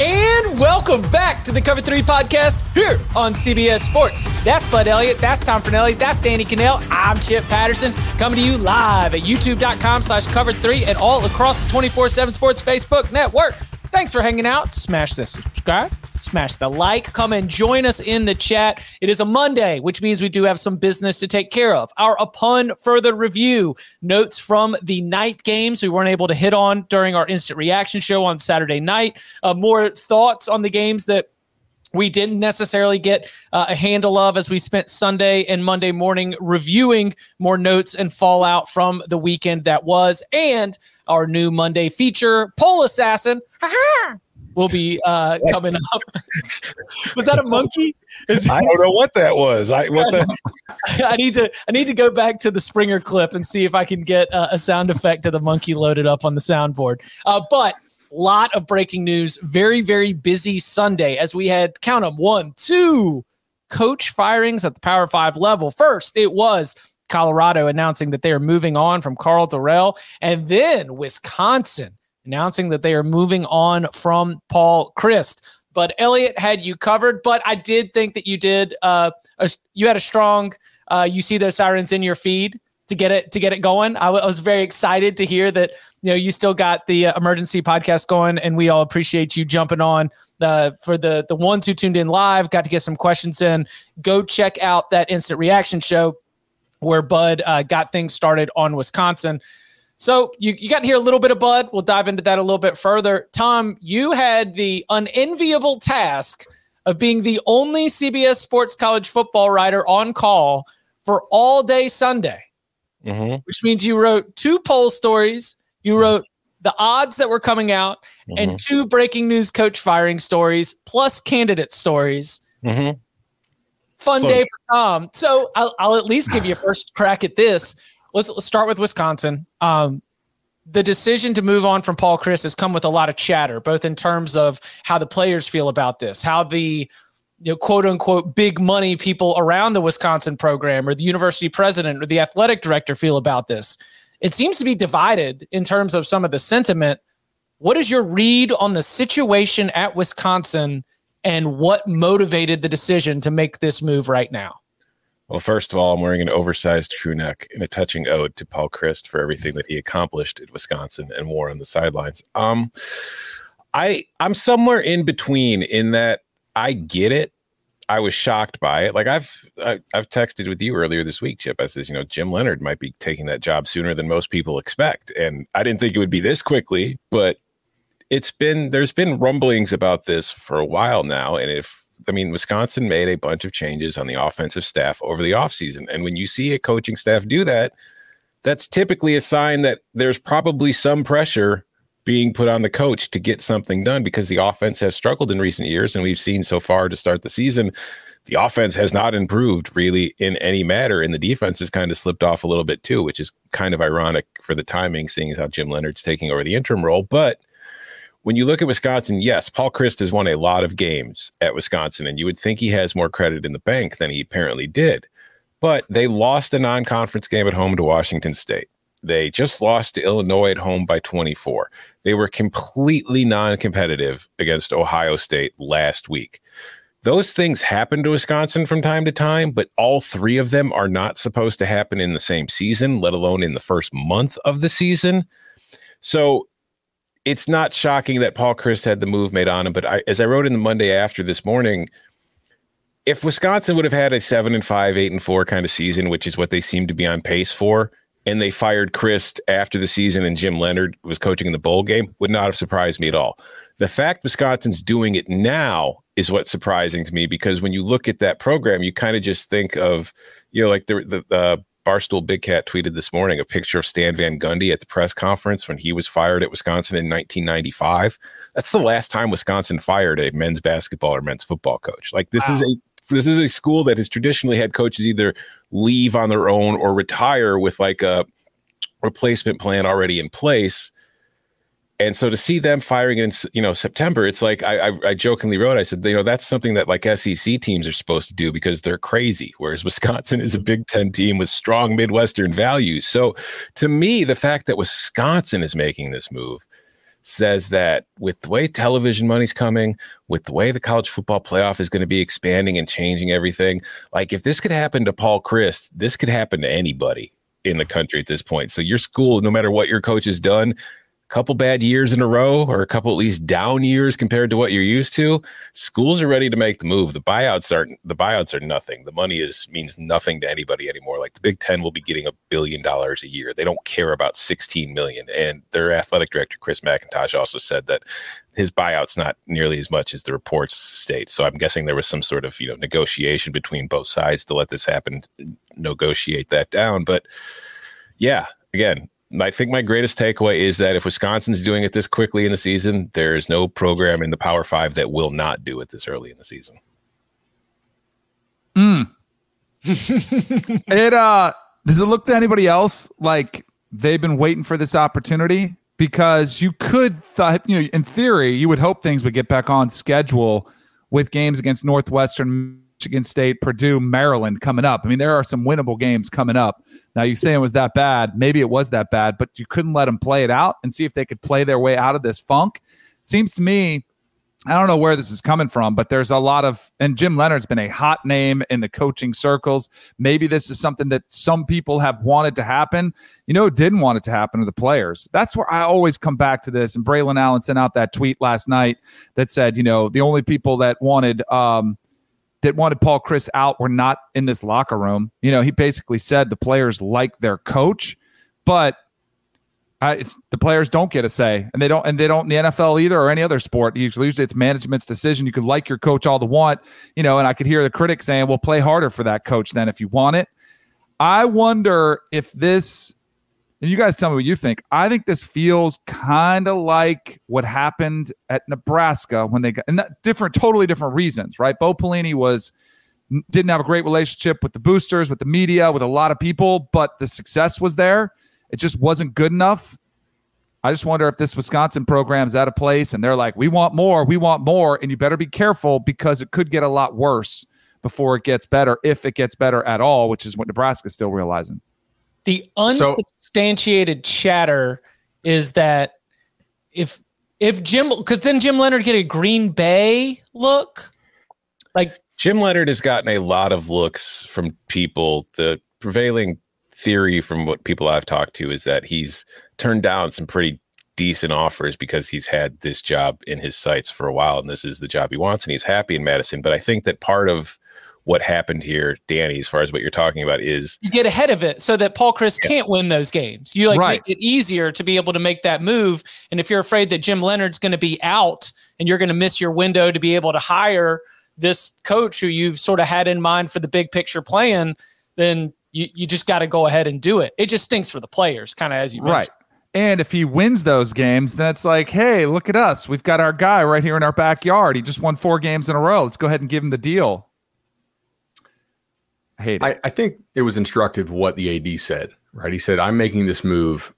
And welcome back to the Cover 3 podcast here on CBS Sports. That's Bud Elliott. That's Tom Fornelli. That's Danny Kanell. I'm Chip Patterson coming to you live at youtube.com slash cover 3 and all across the 24 7 Sports Facebook network. Thanks for hanging out. Smash the subscribe, smash the like, come and join us in the chat. It is a Monday, which means we do have some business to take care of. Our upon further review notes from the night games we weren't able to hit on during our instant reaction show on Saturday night. Uh, more thoughts on the games that we didn't necessarily get uh, a handle of as we spent Sunday and Monday morning reviewing more notes and fallout from the weekend that was, and our new Monday feature, Poll Assassin, will be uh, coming up. was that a monkey? Is I don't know what that was. I what the? I need to I need to go back to the Springer clip and see if I can get uh, a sound effect of the monkey loaded up on the soundboard. Uh, but lot of breaking news. Very, very busy Sunday as we had count them one, two coach firings at the Power Five level. First, it was Colorado announcing that they are moving on from Karl Dorrell, and then Wisconsin announcing that they are moving on from Paul Chryst. Bud Elliott had you covered. But I did think that you did. Uh, a, you had a strong. Uh, you see those sirens in your feed to get it to get it going. I, w- I was very excited to hear that you know you still got the uh, emergency podcast going, and we all appreciate you jumping on uh, for the the ones who tuned in live. Got to get some questions in. Go check out that instant reaction show where Bud uh, got things started on Wisconsin. So you, you got to hear a little bit of Bud. We'll dive into that a little bit further. Tom, you had the unenviable task of being the only CBS Sports college football writer on call for all day Sunday mm-hmm. which means you wrote two poll stories. You mm-hmm. wrote the odds that were coming out mm-hmm. and two breaking news coach firing stories plus candidate stories. Mm-hmm. Fun so, day for Tom. So I'll, I'll, at least give you a first crack at this. Let's, let's start with Wisconsin. Um, the decision to move on from Paul Chryst has come with a lot of chatter, both in terms of how the players feel about this, how the you know, quote unquote big money people around the Wisconsin program or the university president or the athletic director feel about this. It seems to be divided in terms of some of the sentiment. What is your read on the situation at Wisconsin and what motivated the decision to make this move right now? Well, first of all, I'm wearing an oversized crew neck in a touching ode to Paul Chryst for everything that he accomplished at Wisconsin and wore on the sidelines. Um, I I'm somewhere in between in that I get it. I was shocked by it. Like I've I, have i have texted with you earlier this week, Chip. I says, you know, Jim Leonhard might be taking that job sooner than most people expect, and I didn't think it would be this quickly. But it's been there's been rumblings about this for a while now, and if I mean, Wisconsin made a bunch of changes on the offensive staff over the offseason. And when you see a coaching staff do that, that's typically a sign that there's probably some pressure being put on the coach to get something done because the offense has struggled in recent years. And we've seen so far to start the season, the offense has not improved really in any matter. And the defense has kind of slipped off a little bit too, which is kind of ironic for the timing, seeing as how Jim Leonhard's taking over the interim role. But when you look at Wisconsin, yes, Paul Chryst has won a lot of games at Wisconsin, and you would think he has more credit in the bank than he apparently did. But they lost a non conference game at home to Washington State. They just lost to Illinois at home by 24. They were completely non competitive against Ohio State last week. Those things happen to Wisconsin from time to time, but all three of them are not supposed to happen in the same season, let alone in the first month of the season. So it's not shocking that Paul Chryst had the move made on him. But I, as I wrote in the Monday after this morning, if Wisconsin would have had a seven and five, eight and four kind of season, which is what they seem to be on pace for, and they fired Chryst after the season and Jim Leonhard was coaching in the bowl game, would not have surprised me at all. The fact Wisconsin's doing it now is what's surprising to me because when you look at that program, you kind of just think of, you know, like the the uh, Barstool Big Cat tweeted this morning a picture of Stan Van Gundy at the press conference when he was fired at Wisconsin in 1995. That's the last time Wisconsin fired a men's basketball or men's football coach. Like this wow. is a this is a school that has traditionally had coaches either leave on their own or retire with like a replacement plan already in place and so to see them firing in you know September, it's like I, I, I jokingly wrote, I said, you know, that's something that like SEC teams are supposed to do because they're crazy, whereas Wisconsin is a mm-hmm. Big Ten team with strong Midwestern values. So to me, the fact that Wisconsin is making this move says that with the way television money's coming, with the way the college football playoff is going to be expanding and changing everything, like if this could happen to Paul Chryst, this could happen to anybody in the country at this point. So your school, no matter what your coach has done, couple bad years in a row or a couple at least down years compared to what you're used to, schools are ready to make the move. The buyouts aren't. the buyouts are nothing. The money is means nothing to anybody anymore. Like the Big Ten will be getting a billion dollars a year. They don't care about 16 million. And their athletic director Chris McIntosh also said that his buyout's not nearly as much as the reports state. So I'm guessing there was some sort of you know negotiation between both sides to let this happen, negotiate that down. But yeah, again, I think my greatest takeaway is that if Wisconsin's doing it this quickly in the season, there's no program in the Power Five that will not do it this early in the season. Hmm. it uh does it look to anybody else like they've been waiting for this opportunity? Because you could th- you know, in theory, you would hope things would get back on schedule with games against Northwestern, Michigan State, Purdue, Maryland coming up. I mean, there are some winnable games coming up. Now you say it was that bad. Maybe it was that bad, but you couldn't let them play it out and see if they could play their way out of this funk. Seems to me, I don't know where this is coming from, but there's a lot of, and Jim Leonhard's been a hot name in the coaching circles. Maybe this is something that some people have wanted to happen. You know, didn't want it to happen to the players. That's where I always come back to this. And Braylon Allen sent out that tweet last night that said, you know, the only people that wanted, um, that wanted Paul Chryst out were not in this locker room. You know, he basically said the players like their coach, but uh, it's the players don't get a say, and they don't, and they don't in the NFL either or any other sport. Usually, usually it's management's decision. You could like your coach all the want, you know, and I could hear the critics saying, "Well, play harder for that coach then if you want it." I wonder if this and you guys tell me what you think. I think this feels kind of like what happened at Nebraska when they got and different, totally different reasons, right? Bo Pelini was didn't have a great relationship with the boosters, with the media, with a lot of people, but the success was there. It just wasn't good enough. I just wonder if this Wisconsin program is out of place and they're like, we want more, we want more, and you better be careful because it could get a lot worse before it gets better, if it gets better at all, which is what Nebraska's still realizing. The unsubstantiated so, chatter is that if if Jim because then Jim Leonhard get a Green Bay look, like Jim Leonhard has gotten a lot of looks from people. The prevailing theory from what people I've talked to is that he's turned down some pretty decent offers because he's had this job in his sights for a while and this is the job he wants and he's happy in Madison. But I think that part of what happened here, Danny, as far as what you're talking about, is you get ahead of it so that Paul Chryst yeah. can't win those games. You like right. make it easier to be able to make that move. And if you're afraid that Jim Leonhard's going to be out and you're going to miss your window to be able to hire this coach who you've sort of had in mind for the big picture plan, then you, you just got to go ahead and do it. It just stinks for the players, kind of as you mentioned. Right. And if he wins those games, then it's like, hey, look at us. We've got our guy right here in our backyard. He just won four games in a row. Let's go ahead and give him the deal. I hate I, I, think it was instructive what the AD said, right? He said, I'm making this move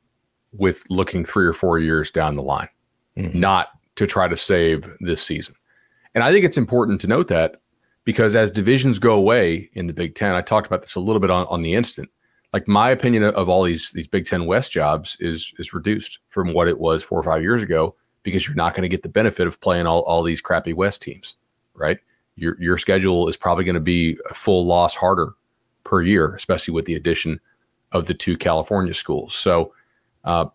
with looking three or four years down the line, mm-hmm. not to try to save this season. And I think it's important to note that because as divisions go away in the Big Ten, I talked about this a little bit on, on the instant. Like my opinion of all these these Big Ten West jobs is is reduced from what it was four or five years ago because you're not going to get the benefit of playing all, all these crappy West teams, right? Your your schedule is probably going to be a full loss harder per year, especially with the addition of the two California schools. So uh,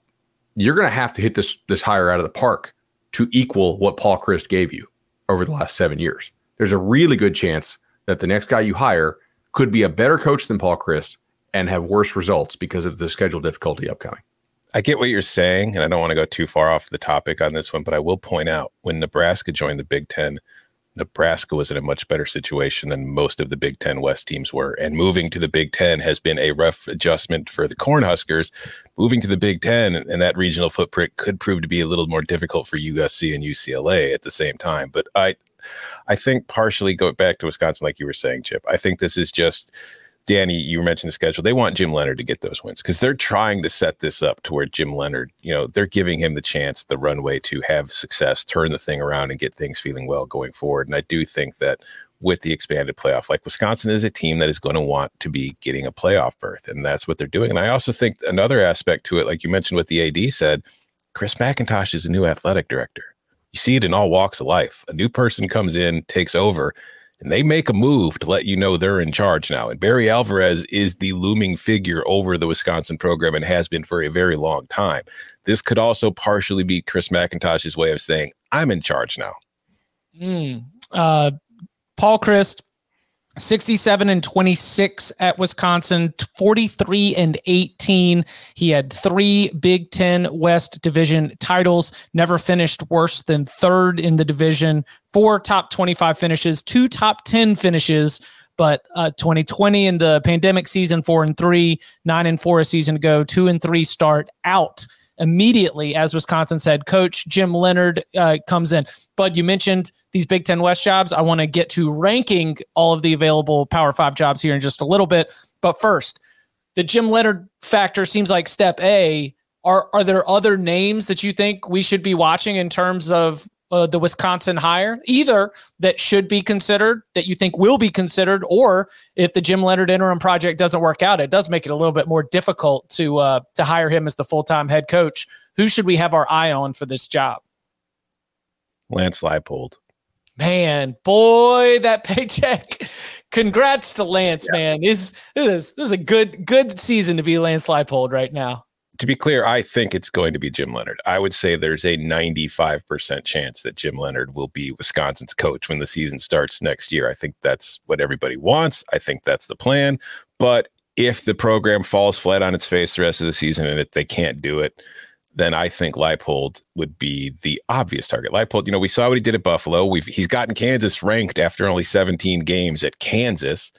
you're going to have to hit this this higher out of the park to equal what Paul Chryst gave you over the last seven years there's a really good chance that the next guy you hire could be a better coach than Paul Chryst and have worse results because of the schedule difficulty upcoming. I get what you're saying, and I don't want to go too far off the topic on this one, but I will point out when Nebraska joined the Big Ten, Nebraska was in a much better situation than most of the Big Ten West teams were. And moving to the Big Ten has been a rough adjustment for the Cornhuskers. Moving to the Big Ten and that regional footprint could prove to be a little more difficult for USC and UCLA at the same time. But I, I think partially go back to Wisconsin, like you were saying, Chip. I think this is just Danny, you mentioned the schedule. They want Jim Leonhard to get those wins because they're trying to set this up to where Jim Leonhard, you know, they're giving him the chance, the runway to have success, turn the thing around, and get things feeling well going forward. And I do think that with the expanded playoff, like Wisconsin is a team that is going to want to be getting a playoff berth, and that's what they're doing. And I also think another aspect to it, like you mentioned, what the AD said, Chris McIntosh is a new athletic director. You see it in all walks of life. A new person comes in, takes over, and they make a move to let you know they're in charge now. And Barry Alvarez is the looming figure over the Wisconsin program and has been for a very long time. This could also partially be Chris McIntosh's way of saying, I'm in charge now. Mm. Uh, Paul Chryst 67 and 26 at Wisconsin, 43 and 18. He had three Big Ten West Division titles, never finished worse than third in the division, four top 25 finishes, two top 10 finishes. But uh, 2020 in the pandemic season, four and three, nine and four a season ago, two and three start out immediately as Wisconsin's head coach. Jim Leonhard uh, comes in. Bud, you mentioned these Big Ten West jobs. I want to get to ranking all of the available Power Five jobs here in just a little bit. But first, the Jim Leonhard factor seems like step A. Are are there other names that you think we should be watching in terms of uh, the Wisconsin hire, either that should be considered, that you think will be considered, or if the Jim Leonhard interim project doesn't work out, it does make it a little bit more difficult to uh, to hire him as the full time head coach. Who should we have our eye on for this job? Lance Leipold. Man, boy, that paycheck. Congrats to Lance, yeah. man. This, this is this is a good good season to be Lance Leipold right now to be clear, I think it's going to be Jim Leonhard. I would say there's a 95% chance that Jim Leonhard will be Wisconsin's coach when the season starts next year. I think that's what everybody wants. I think that's the plan. But if the program falls flat on its face the rest of the season and if they can't do it, then I think Leipold would be the obvious target. Leipold, you know, we saw what he did at Buffalo. We've he's gotten Kansas ranked after only 17 games at Kansas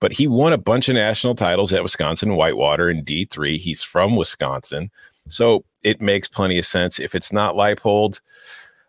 but he won a bunch of national titles at Wisconsin Whitewater in D3. He's from Wisconsin. So it makes plenty of sense. If it's not Leipold,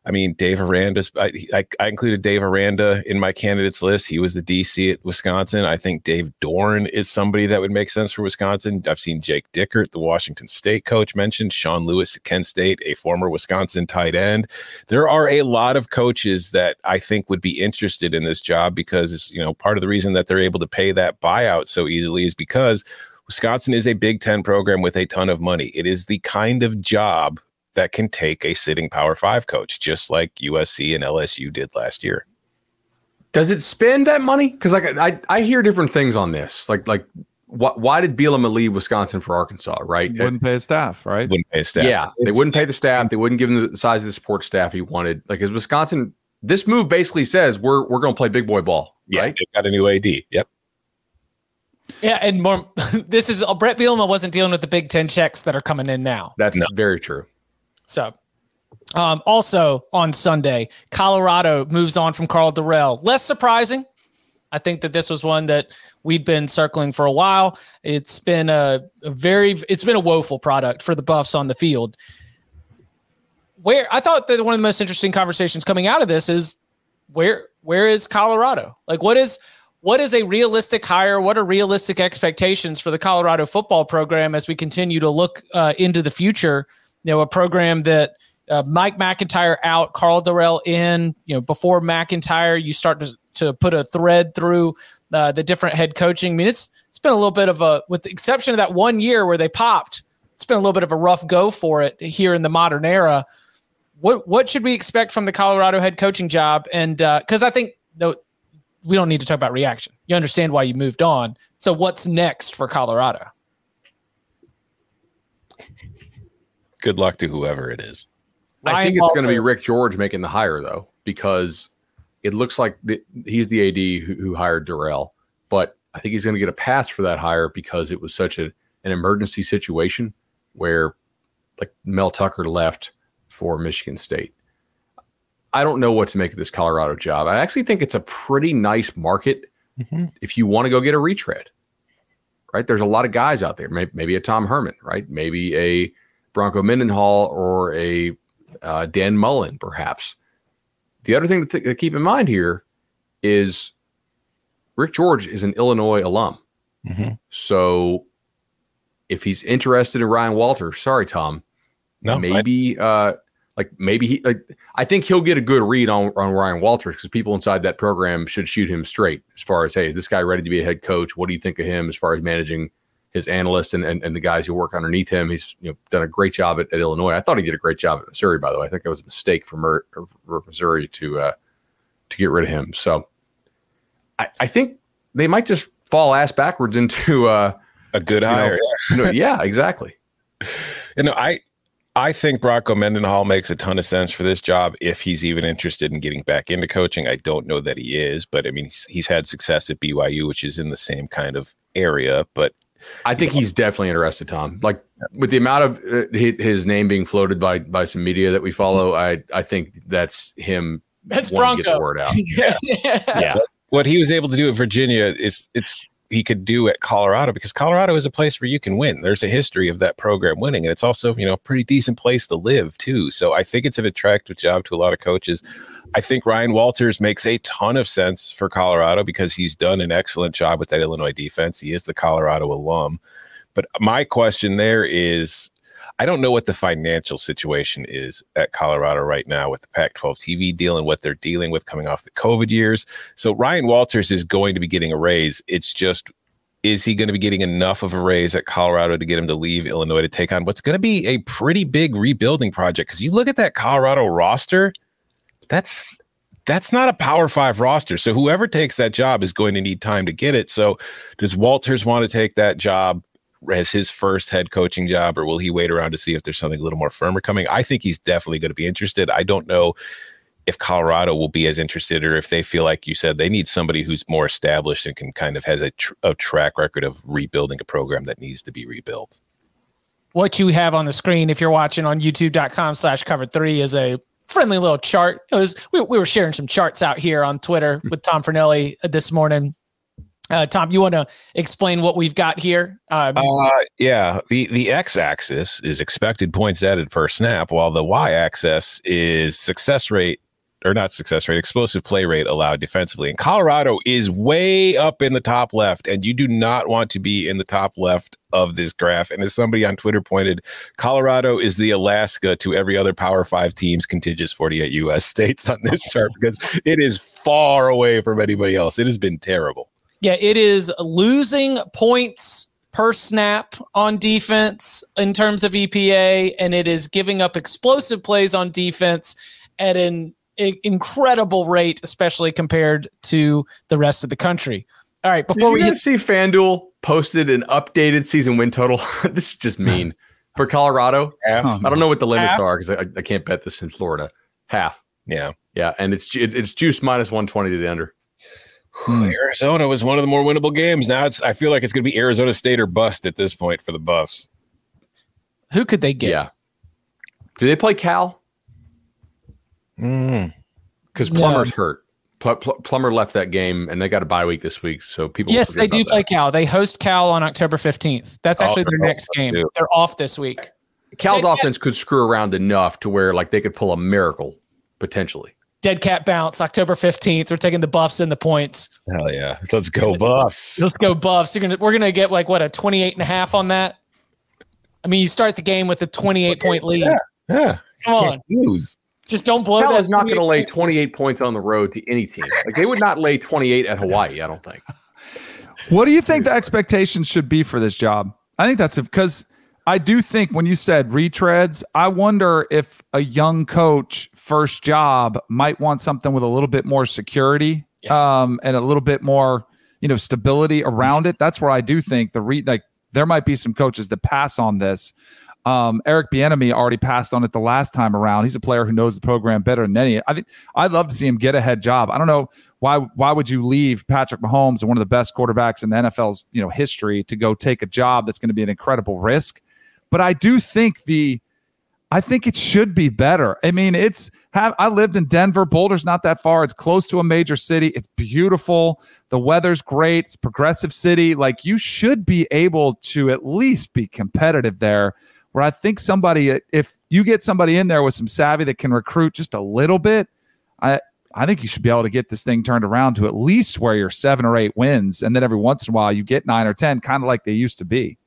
I mean, Dave Aranda. I, I, I, included Dave Aranda in my candidates list. He was the DC at Wisconsin. I think Dave Doeren is somebody that would make sense for Wisconsin. I've seen Jake Dickert, the Washington State coach, mentioned Sean Lewis at Kent State, a former Wisconsin tight end. There are a lot of coaches that I think would be interested in this job because, you know, part of the reason that they're able to pay that buyout so easily is because Wisconsin is a Big Ten program with a ton of money. It is the kind of job that can take a sitting Power Five coach, just like USC and LSU did last year. Does it spend that money? Because like I, I hear different things on this. Like like what, why did Bielema leave Wisconsin for Arkansas? Right? Wouldn't pay his staff, right? Wouldn't pay staff. Yeah, they wouldn't pay the staff. They wouldn't give him the size of the support staff he wanted. Like is Wisconsin? This move basically says we're we're going to play big boy ball. Yeah, right? they got a new AD. Yep. Yeah, and more. This is Bret Bielema wasn't dealing with the Big Ten checks that are coming in now. That's no. very true. So, um, also on Sunday, Colorado moves on from Karl Dorrell. Less surprising. I think that this was one that we'd been circling for a while. It's been a, a very, it's been a woeful product for the Buffs on the field. Where I thought that one of the most interesting conversations coming out of this is where where is Colorado? Like, what is what is a realistic hire? What are realistic expectations for the Colorado football program as we continue to look uh, into the future? You know, a program that uh, Mike MacIntyre out, Karl Dorrell in. You know, before MacIntyre, you start to, to put a thread through uh, the different head coaching. I mean, it's it's been a little bit of a, with the exception of that one year where they popped. It's been a little bit of a rough go for it here in the modern era. What what should we expect from the Colorado head coaching job? And because uh, I think no, we don't need to talk about reaction. You understand why you moved on. So what's next for Colorado? Good luck to whoever it is. Ryan I think it's going to be Rick George making the hire though, because it looks like the, he's the AD who, who hired Dorrell, but I think he's going to get a pass for that hire because it was such a, an emergency situation where like Mel Tucker left for Michigan State. I don't know what to make of this Colorado job. I actually think it's a pretty nice market mm-hmm. if you want to go get a retread. Right? There's a lot of guys out there. Maybe, maybe a Tom Herman, right? Maybe a Bronco Mendenhall or a uh, Dan Mullen, perhaps. The other thing to, th- to keep in mind here is Rick George is an Illinois alum. Mm-hmm. So if he's interested in Ryan Walter, sorry, Tom, no, maybe I- uh, like maybe he like I think he'll get a good read on on Ryan Walters because people inside that program should shoot him straight as far as hey, is this guy ready to be a head coach? What do you think of him as far as managing his analysts and, and, and the guys who work underneath him? He's you know done a great job at, at Illinois. I thought he did a great job at Missouri, by the way. I think it was a mistake for, Mer- for Missouri to uh, to get rid of him. So I, I think they might just fall ass backwards into uh, a good hire. Know, no, yeah, exactly. You know, I I think Bronco Mendenhall makes a ton of sense for this job if he's even interested in getting back into coaching. I don't know that he is, but I mean, he's, he's had success at BYU, which is in the same kind of area. But I think he's definitely interested, Tom. Like with the amount of uh, his name being floated by by some media that we follow, I I think that's him. That's Bronco. word out. yeah. yeah. yeah. What he was able to do at Virginia is it's he could do at Colorado because Colorado is a place where you can win. There's a history of that program winning, and it's also you know a pretty decent place to live too. So I think it's an attractive job to a lot of coaches. I think Ryan Walters makes a ton of sense for Colorado because he's done an excellent job with that Illinois defense. He is the Colorado alum. But my question there is I don't know what the financial situation is at Colorado right now with the Pac 12 TV deal and what they're dealing with coming off the COVID years. So Ryan Walters is going to be getting a raise. It's just, is he going to be getting enough of a raise at Colorado to get him to leave Illinois to take on what's going to be a pretty big rebuilding project? Because you look at that Colorado roster, that's that's not a power five roster. So whoever takes that job is going to need time to get it. So does Walters want to take that job? as his first head coaching job, or will he wait around to see if there's something a little more firmer coming? I think he's definitely going to be interested. I don't know if Colorado will be as interested, or if they feel like you said they need somebody who's more established and can kind of has a, tr- a track record of rebuilding a program that needs to be rebuilt. What you have on the screen, if you're watching on youtube.com slash cover three, is a friendly little chart. It was we, we were sharing some charts out here on Twitter with Tom Fornelli this morning uh, Tom, you want to explain what we've got here? Um, uh, yeah, the the x-axis is expected points added per snap, while the y-axis is success rate or not success rate, explosive play rate allowed defensively. And Colorado is way up in the top left, and you do not want to be in the top left of this graph. And as somebody on Twitter pointed, Colorado is the Alaska to every other Power Five team's contiguous 48 U.S. states on this chart because it is far away from anybody else. It has been terrible. Yeah, it is losing points per snap on defense in terms of EPA, and it is giving up explosive plays on defense at an incredible rate, especially compared to the rest of the country. All right, before Did we hit- see FanDuel posted an updated season win total. this is just mean for Colorado. Half. I don't know what the limits Half. are because I, I, can't bet this in Florida. Half. Yeah, yeah, and it's it's juice minus one twenty to the under. Hmm. Arizona was one of the more winnable games. Now it's I feel like it's going to be Arizona State or bust at this point for the Buffs. Who could they get? Yeah. Do they play Cal? Because mm. Plummer's hurt. Pl- Pl- Plummer left that game, and they got a bye week this week. So people. Yes, they do play that. Cal. They host Cal on October fifteenth. That's actually oh, their next game. Too. They're off this week. Cal's they, offense could screw around enough to where like they could pull a miracle potentially. Dead Cat Bounce, October 15th. We're taking the buffs and the points. Hell yeah. Let's go buffs. Let's go buffs. You're gonna, we're going to get like what, a 28 and a half on that? I mean, you start the game with a 28 point lead. Yeah. yeah. Come on. lose. Just don't blow Cal that. is not going to lay 28 28 points on the road to any team. Like they would not lay 28 at Hawaii. I don't think. What do you think the expectations should be for this job? I think that's because I do think when you said retreads, I wonder if a young coach first job might want something with a little bit more security um, and a little bit more, you know, stability around it. That's where I do think the re like there might be some coaches that pass on this. Um, Eric Bieniemy already passed on it the last time around. He's a player who knows the program better than any. I think I'd love to see him get a head job. I don't know why. Why would you leave Patrick Mahomes, one of the best quarterbacks in the NFL's you know history, to go take a job that's going to be an incredible risk? But I do think the I think it should be better. I mean, it's have I lived in Denver. Boulder's not that far. It's close to a major city. It's beautiful. The weather's great. It's a progressive city. Like you should be able to at least be competitive there. Where I think somebody, if you get somebody in there with some savvy that can recruit just a little bit, I I think you should be able to get this thing turned around to at least where you're seven or eight wins, and then every once in a while you get nine or ten, kind of like they used to be.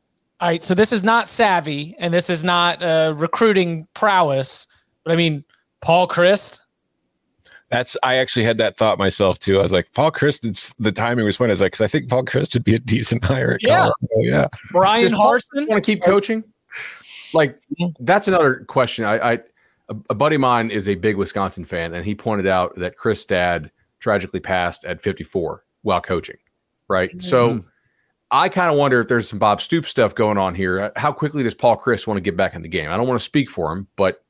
All right, so this is not savvy, and this is not uh, recruiting prowess. But I mean, Paul Chryst. That's I actually had that thought myself too. I was like, Paul Christen's the timing was funny. I was like, because I think Paul Chryst would be a decent hire. At Yeah. Colorado. yeah. Brian Does Harson. want to keep coaching? Like mm-hmm. that's another question. I, I a, buddy of mine is a big Wisconsin fan, and he pointed out that Chris Dad tragically passed at 54 while coaching. Right. Mm-hmm. So I kind of wonder if there's some Bob Stoops stuff going on here. Uh, how quickly does Paul Chryst want to get back in the game? I don't want to speak for him, but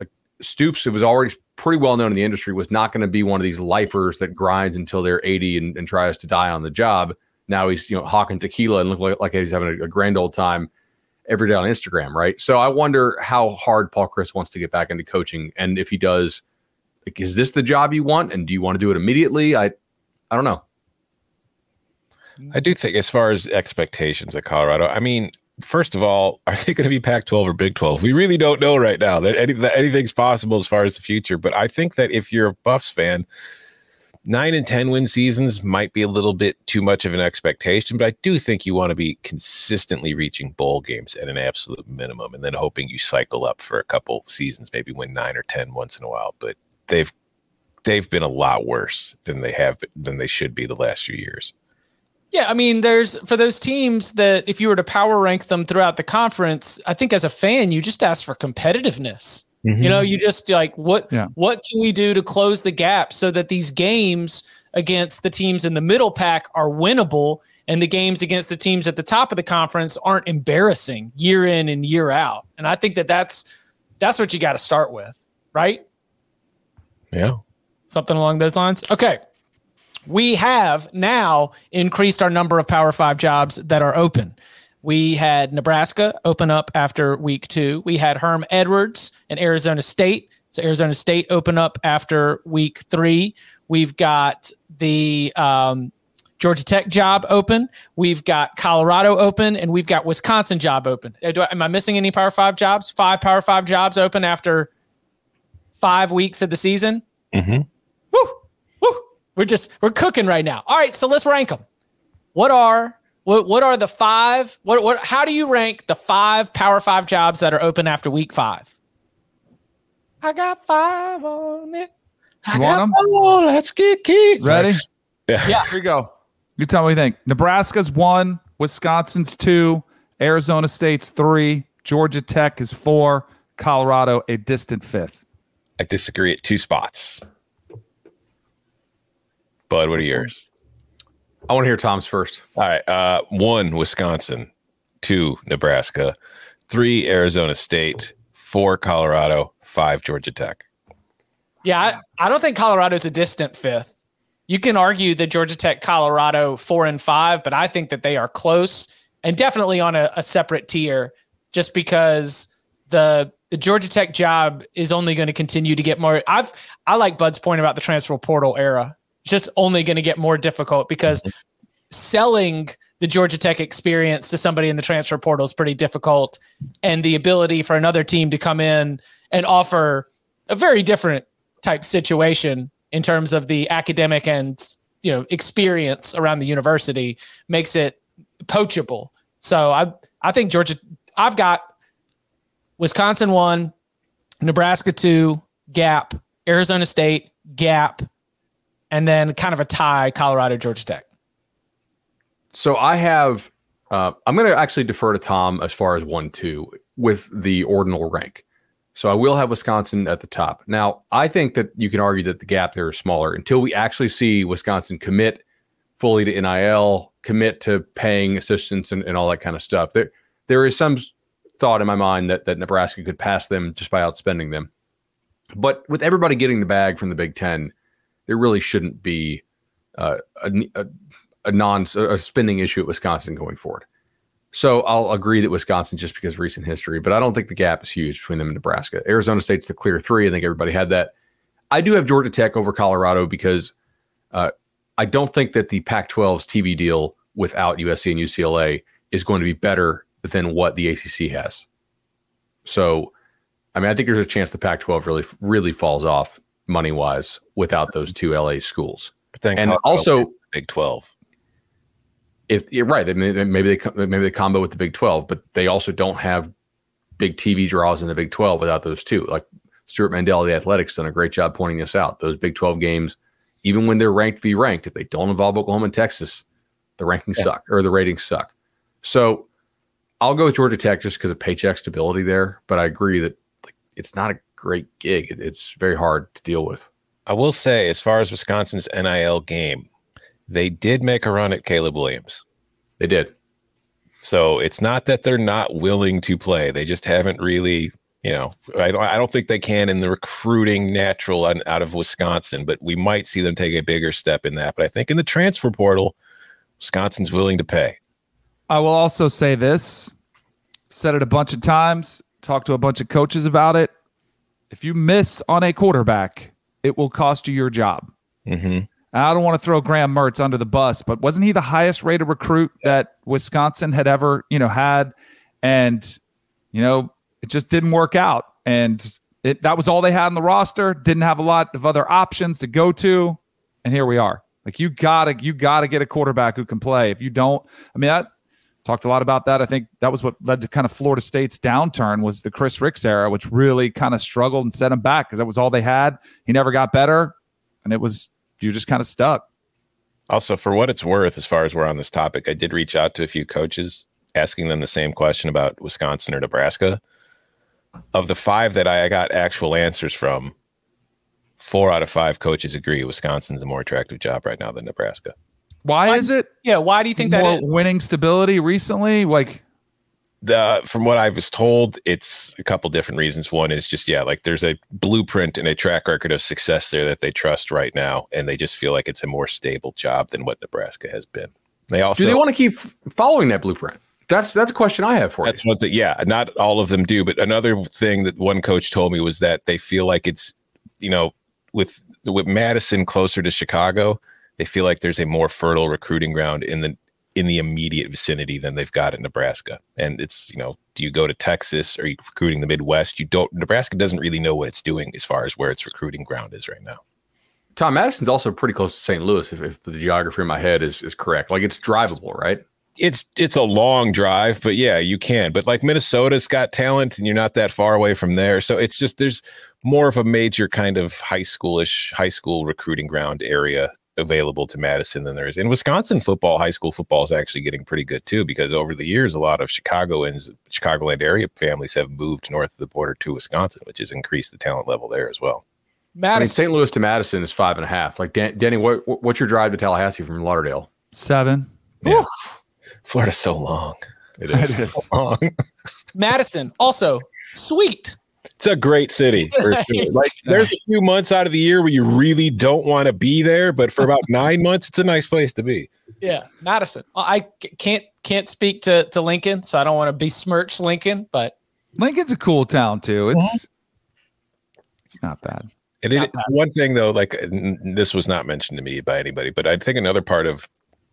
like Stoops, it was already pretty well known in the industry, was not going to be one of these lifers that grinds until they're 80 and, and tries to die on the job. Now he's you know hawking tequila and look like, like he's having a, a grand old time every day on Instagram, right? So I wonder how hard Paul Chryst wants to get back into coaching, and if he does, like, is this the job you want, and do you want to do it immediately? I, I don't know. I do think, as far as expectations at Colorado, I mean, first of all, are they going to be Pac 12 or Big 12? We really don't know right now. That, any, that anything's possible as far as the future. But I think that if you're a Buffs fan, nine and 10 win seasons might be a little bit too much of an expectation. But I do think you want to be consistently reaching bowl games at an absolute minimum and then hoping you cycle up for a couple seasons, maybe win nine or 10 once in a while. But they've, they've been a lot worse than they have than they should be the last few years. Yeah, I mean, there's for those teams that if you were to power rank them throughout the conference, I think as a fan, you just ask for competitiveness. You know, mm-hmm. you just like what Yeah. what can we do to close the gap so that these games against the teams in the middle pack are winnable and the games against the teams at the top of the conference aren't embarrassing year in and year out. And I think that that's that's what you got to start with, right? Yeah. Something along those lines. Okay. We have now increased our number of Power Five jobs that are open. We had Nebraska open up after week two. We had Herm Edwards and Arizona State. So Arizona State open up after week three. We've got the um, Georgia Tech job open. We've got Colorado open, and we've got Wisconsin job open. Uh, I- am I missing any Power Five jobs? Five Power Five jobs open after five weeks of the season. Mm-hmm. Woo, woo. We're just we're cooking right now. All right, so let's rank them. What are what what are the five? What what? How do you rank the five Power Five jobs that are open after Week Five? I got five on it. I You got want 'em? Oh, let's get kids. Ready? Yeah. Yeah. Here you go. You tell me what you think. Nebraska's one, Wisconsin's two, Arizona State's three, Georgia Tech is four, Colorado a distant fifth. I disagree at two spots. Bud, what are yours? I want to hear Tom's first. All right. Uh, one, Wisconsin. Two, Nebraska. Three, Arizona State. Four, Colorado. Five, Georgia Tech. Yeah, I, I don't think Colorado's a distant fifth. You can argue that Georgia Tech, Colorado, four and five, but I think that they are close and definitely on a, a separate tier just because the the Georgia Tech job is only going to continue to get more. I've I like Bud's point about the transfer portal era. Just only going to get more difficult because mm-hmm. selling the Georgia Tech experience to somebody in the transfer portal is pretty difficult, and the ability for another team to come in and offer a very different type situation in terms of the academic and you know experience around the university makes it poachable. So I I think Georgia I've got Wisconsin one, Nebraska two, gap, Arizona State, gap, and then kind of a tie, Colorado, Georgia Tech. So I have. Uh, I'm going to actually defer to Tom as far as one two with the ordinal rank. So I will have Wisconsin at the top. Now I think that you can argue that the gap there is smaller until we actually see Wisconsin commit fully to NIL, commit to paying assistants and, and all that kind of stuff. There there is some thought in my mind that that Nebraska could pass them just by outspending them. But with everybody getting the bag from the Big Ten, there really shouldn't be uh, a, a, a non a spending issue at Wisconsin going forward. So I'll agree that Wisconsin just because of recent history, but I don't think the gap is huge between them and Nebraska. Arizona State's the clear three. I think everybody had that. I do have Georgia Tech over Colorado because uh, I don't think that the Pac-12's TV deal without USC and UCLA is going to be better than what the ACC has. So, I mean, I think there's a chance the Pac-12 really, really falls off money wise without those two LA schools. But then And also- Big Twelve. If you're right, maybe they maybe they combo with the Big 12, but they also don't have big TV draws in the Big 12 without those two. Like Stewart Mandel, the Athletic's, done a great job pointing this out. Those Big 12 games, even when they're ranked v ranked, if they don't involve Oklahoma and Texas, the rankings suck or the ratings suck. So I'll go with Georgia Tech just because of paycheck stability there. But I agree that like it's not a great gig. It's very hard to deal with. I will say, as far as Wisconsin's NIL game, they did make a run at Caleb Williams. They did. So it's not that they're not willing to play; they just haven't really. You know, I don't. I don't think they can in the recruiting natural out of Wisconsin, but we might see them take a bigger step in that. But I think in the transfer portal, Wisconsin's willing to pay. I will also say this said it a bunch of times, talked to a bunch of coaches about it. If you miss on a quarterback, it will cost you your job. Mm-hmm. I don't want to throw Graham Mertz under the bus, but wasn't he the highest rated recruit that Wisconsin had ever, you know, had? And, you know, it just didn't work out. And it that was all they had on the roster. Didn't have a lot of other options to go to. And here we are. Like you gotta, you gotta get a quarterback who can play. If you don't, I mean, I talked a lot about that. I think that was what led to kind of Florida State's downturn was the Chris Rix era, which really kind of struggled and set him back because that was all they had. He never got better. And it was you just kind of stuck. Also, for what it's worth, as far as we're on this topic, I did reach out to a few coaches asking them the same question about Wisconsin or Nebraska. Of the five that I got actual answers from, four out of five coaches agree Wisconsin's a more attractive job right now than Nebraska. Why, Why- is it Yeah, why do you think that more is? winning stability recently? Like The from what I was told, it's a couple different reasons. One is just yeah, like there's a blueprint and a track record of success there that they trust right now, and they just feel like it's a more stable job than what Nebraska has been. They also Do they want to keep following that blueprint? That's that's a question I have for That's you. what the yeah, not all of them do, but another thing that one coach told me was that they feel like it's you know with with Madison closer to Chicago, they feel like there's a more fertile recruiting ground in the in the immediate vicinity than they've got in Nebraska. And it's you know, do you go to Texas? Are you recruiting the Midwest? You don't. Nebraska doesn't really know what it's doing as far as where its recruiting ground is right now. Tom Madison's also pretty close to St. Louis, if, if the geography in my head is, is correct. Like it's drivable, right? it's it's a long drive, but yeah, you can. But like Minnesota's got talent, and you're not that far away from there. So it's just there's more of a major kind of high schoolish high school recruiting ground area available to Madison than there is in Wisconsin. Football, high school football is actually getting pretty good too, because over the years, a lot of Chicagoans, Chicagoland area families have moved north of the border to Wisconsin, which has increased the talent level there as well. I mean, Madison. St. Louis to Madison is five and a half. Like Dan, Danny, what what's your drive to Tallahassee from Lauderdale? seven. Yeah. Florida's so long. It It is. Long. Madison also sweet. It's a great city. For sure. Like there's a few months out of the year where you really don't want to be there, but for about nine months, it's a nice place to be. Yeah, Madison. Well, I c- can't can't speak to to Lincoln, so I don't want to besmirch Lincoln, but Lincoln's a cool town too. It's uh-huh. it's not bad. And it, one thing though, like this was not mentioned to me by anybody, but I think another part of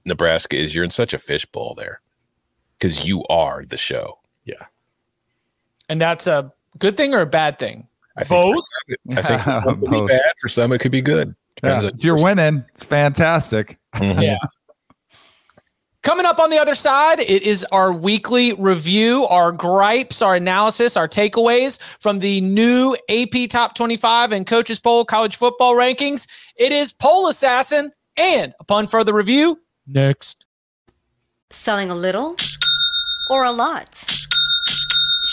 Nebraska is you're in such a fishbowl there because you are the show. Yeah, and that's a good thing or a bad thing. I Both? for some, I think for some it could be bad. For some, it could be good. Yeah, if you're winning, it's fantastic. Mhm. Yeah. coming up on the other side, it is our weekly review, our gripes, our analysis, our takeaways from the new AP Top 25 and Coaches Poll college football rankings. It is Poll Assassin. And upon further review, next. Selling a little or a lot?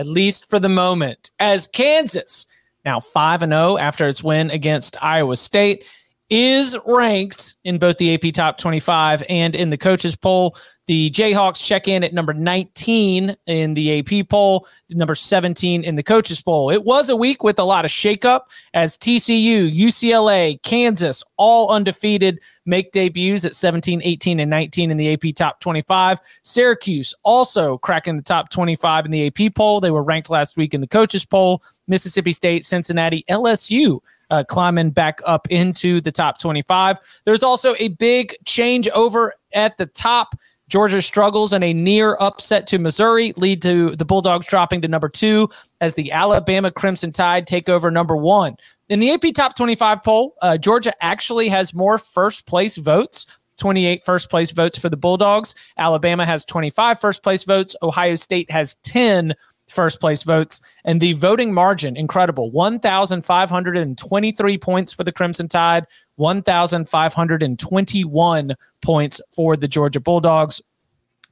at least for the moment, as Kansas, now 5 and 0 after its win against Iowa State, is ranked in both the AP Top 25 and in the coaches poll. The Jayhawks check in at number 19 in the AP poll, number 17 in the coaches poll. It was a week with a lot of shakeup as TCU, UCLA, Kansas, all undefeated, make debuts at 17, 18, and 19 in the AP top 25. Syracuse also cracking the top 25 in the AP poll. They were ranked last week in the coaches poll. Mississippi State, Cincinnati, LSU uh, climbing back up into the top 25. There's also a big change over at the top. Georgia struggles and a near upset to Missouri lead to the Bulldogs dropping to number two as the Alabama Crimson Tide take over number one. In the AP Top 25 poll, uh, Georgia actually has more first place votes 28 first place votes for the Bulldogs. Alabama has 25 first place votes. Ohio State has 10 first place votes. And the voting margin, incredible 1,523 points for the Crimson Tide, 1,521 points for the Georgia Bulldogs.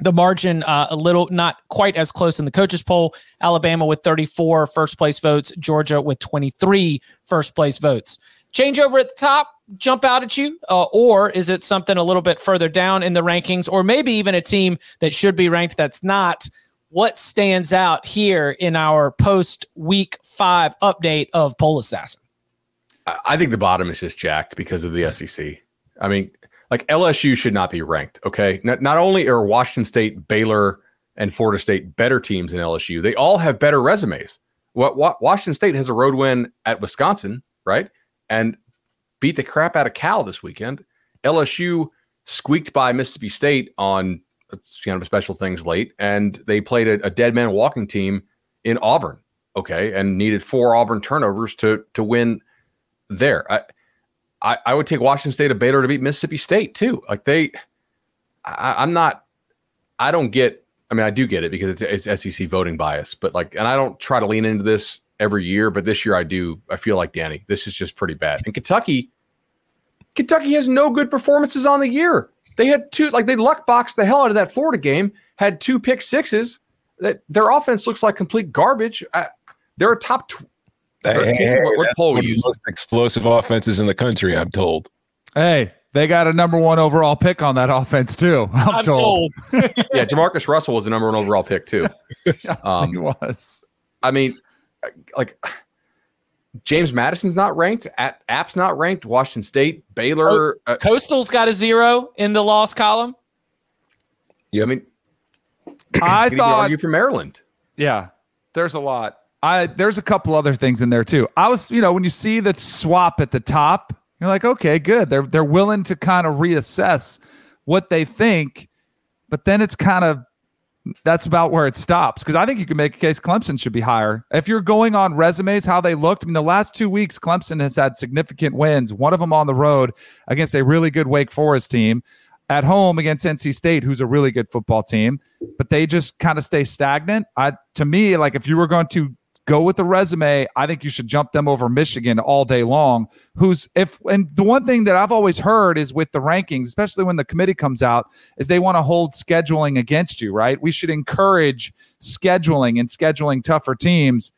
The margin uh, a little not quite as close in the coaches poll. Alabama with 34 first place votes, Georgia with 23 first place votes. Change over at the top, jump out at you, uh, or is it something a little bit further down in the rankings, or maybe even a team that should be ranked that's not? What stands out here in our post week five update of Poll Assassin? I think the bottom is just jacked because of the SEC. I mean, like LSU should not be ranked. Okay. Not, not only are Washington State, Baylor, and Florida State better teams than LSU, they all have better resumes. What, what Washington State has a road win at Wisconsin, right? And beat the crap out of Cal this weekend. LSU squeaked by Mississippi State on kind of special things late, and they played a, a, dead man walking team in Auburn. Okay, and needed four Auburn turnovers to to win there. I I, I would take Washington State of Baylor to beat Mississippi State too. Like they, I, am not. I don't get. I mean, I do get it because it's, it's SEC voting bias, but like, and I don't try to lean into this every year, but this year I do. I feel like Danny. This is just pretty bad. And Kentucky, Kentucky has no good performances on the year. They had two, like they luck boxed the hell out of that Florida game, had two pick sixes. That their offense looks like complete garbage. Uh, they're a top. Tw- hey, hey, what, what poll we use? Most explosive offenses in the country, I'm told. Hey, They got a number one overall pick on that offense too. I'm, I'm told. told. yeah, Jamarcus Russell was the number one overall pick too. Yes, Um, he was. I mean, like James Madison's not ranked. At App's not ranked. Washington State, Baylor. uh, Coastal's got a zero in the loss column. Yeah, I mean, I thought you could thought for Maryland. Yeah, there's a lot. I there's a couple other things in there too. I was, you know, when you see the swap at the top, you're like, okay, good. They're they're willing to kind of reassess what they think, but then it's kind of that's about where it stops. Because I think you can make a case Clemson should be higher. If you're going on resumes, how they looked. I mean, the last two weeks, Clemson has had significant wins. One of them on the road against a really good Wake Forest team. At home against NC State, who's a really good football team, but they just kind of stay stagnant. I to me, like if you were going to go with the resume, I think you should jump them over Michigan all day long. Who's if and the one thing that I've always heard is with the rankings, especially when the committee comes out, is they want to hold scheduling against you, right? We should encourage scheduling and scheduling tougher teams.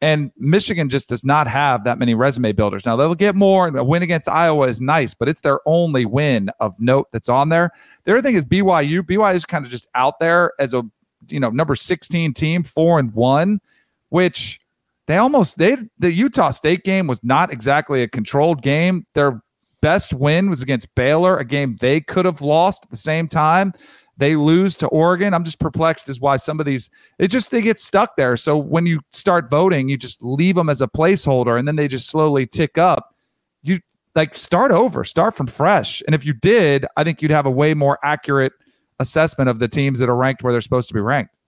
And Michigan just does not have that many resume builders. Now they'll get more. A win against Iowa is nice, but it's their only win of note that's on there. The other thing is BYU. BYU is kind of just out there as a you know number 16 team, four and one, which they almost they the Utah State game was not exactly a controlled game. Their best win was against Baylor, a game they could have lost at the same time. They lose to Oregon. I'm just perplexed as why some of these it just they get stuck there. So when you start voting, you just leave them as a placeholder and then they just slowly tick up. You like start over, start from fresh. And if you did, I think you'd have a way more accurate assessment of the teams that are ranked where they're supposed to be ranked.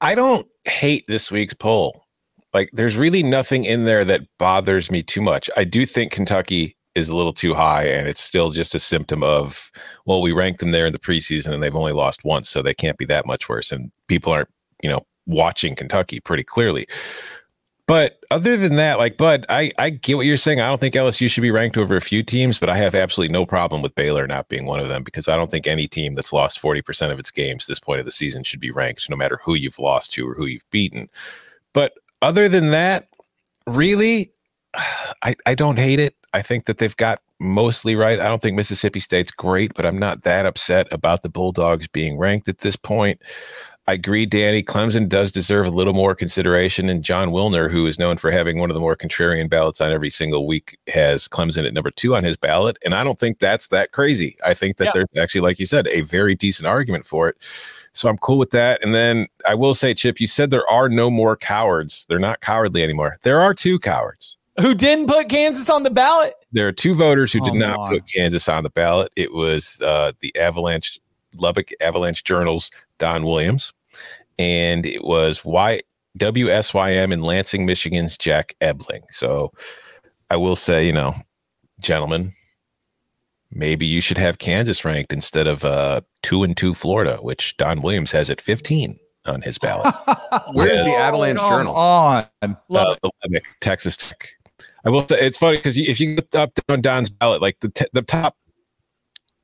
I don't hate this week's poll. Like, there's really nothing in there that bothers me too much. I do think Kentucky is a little too high, and it's still just a symptom of, well, we ranked them there in the preseason and they've only lost once, so they can't be that much worse. And people aren't, you know, watching Kentucky pretty clearly. But other than that, like Bud, I, I get what you're saying. I don't think LSU should be ranked over a few teams, but I have absolutely no problem with Baylor not being one of them because I don't think any team that's lost 40% of its games this point of the season should be ranked, no matter who you've lost to or who you've beaten. But other than that, really, I, I don't hate it. I think that they've got mostly right. I don't think Mississippi State's great, but I'm not that upset about the Bulldogs being ranked at this point. I agree, Danny. Clemson does deserve a little more consideration, and Jon Wilner, who is known for having one of the more contrarian ballots on every single week, has Clemson at number two on his ballot. And I don't think that's that crazy. I think that Yeah. there's actually, like you said, a very decent argument for it. So I'm cool with that. And then I will say, Chip, you said there are no more cowards. They're not cowardly anymore. There are two cowards. Who didn't put Kansas on the ballot? There are two voters who did not put Kansas on the ballot. It was uh, the Avalanche Lubbock Avalanche Journal's Don Williams, and it was Y WSYM in Lansing, Michigan's Jack Ebling. So I will say, you know, gentlemen, maybe you should have Kansas ranked instead of uh, two and two Florida, which Don Williams has at 15 on his ballot. Where's the Avalanche Come Journal? on. Love uh, it. the Lubbock, Texas Tech. I will say it's funny because if you look up on Don's ballot, like the t- the top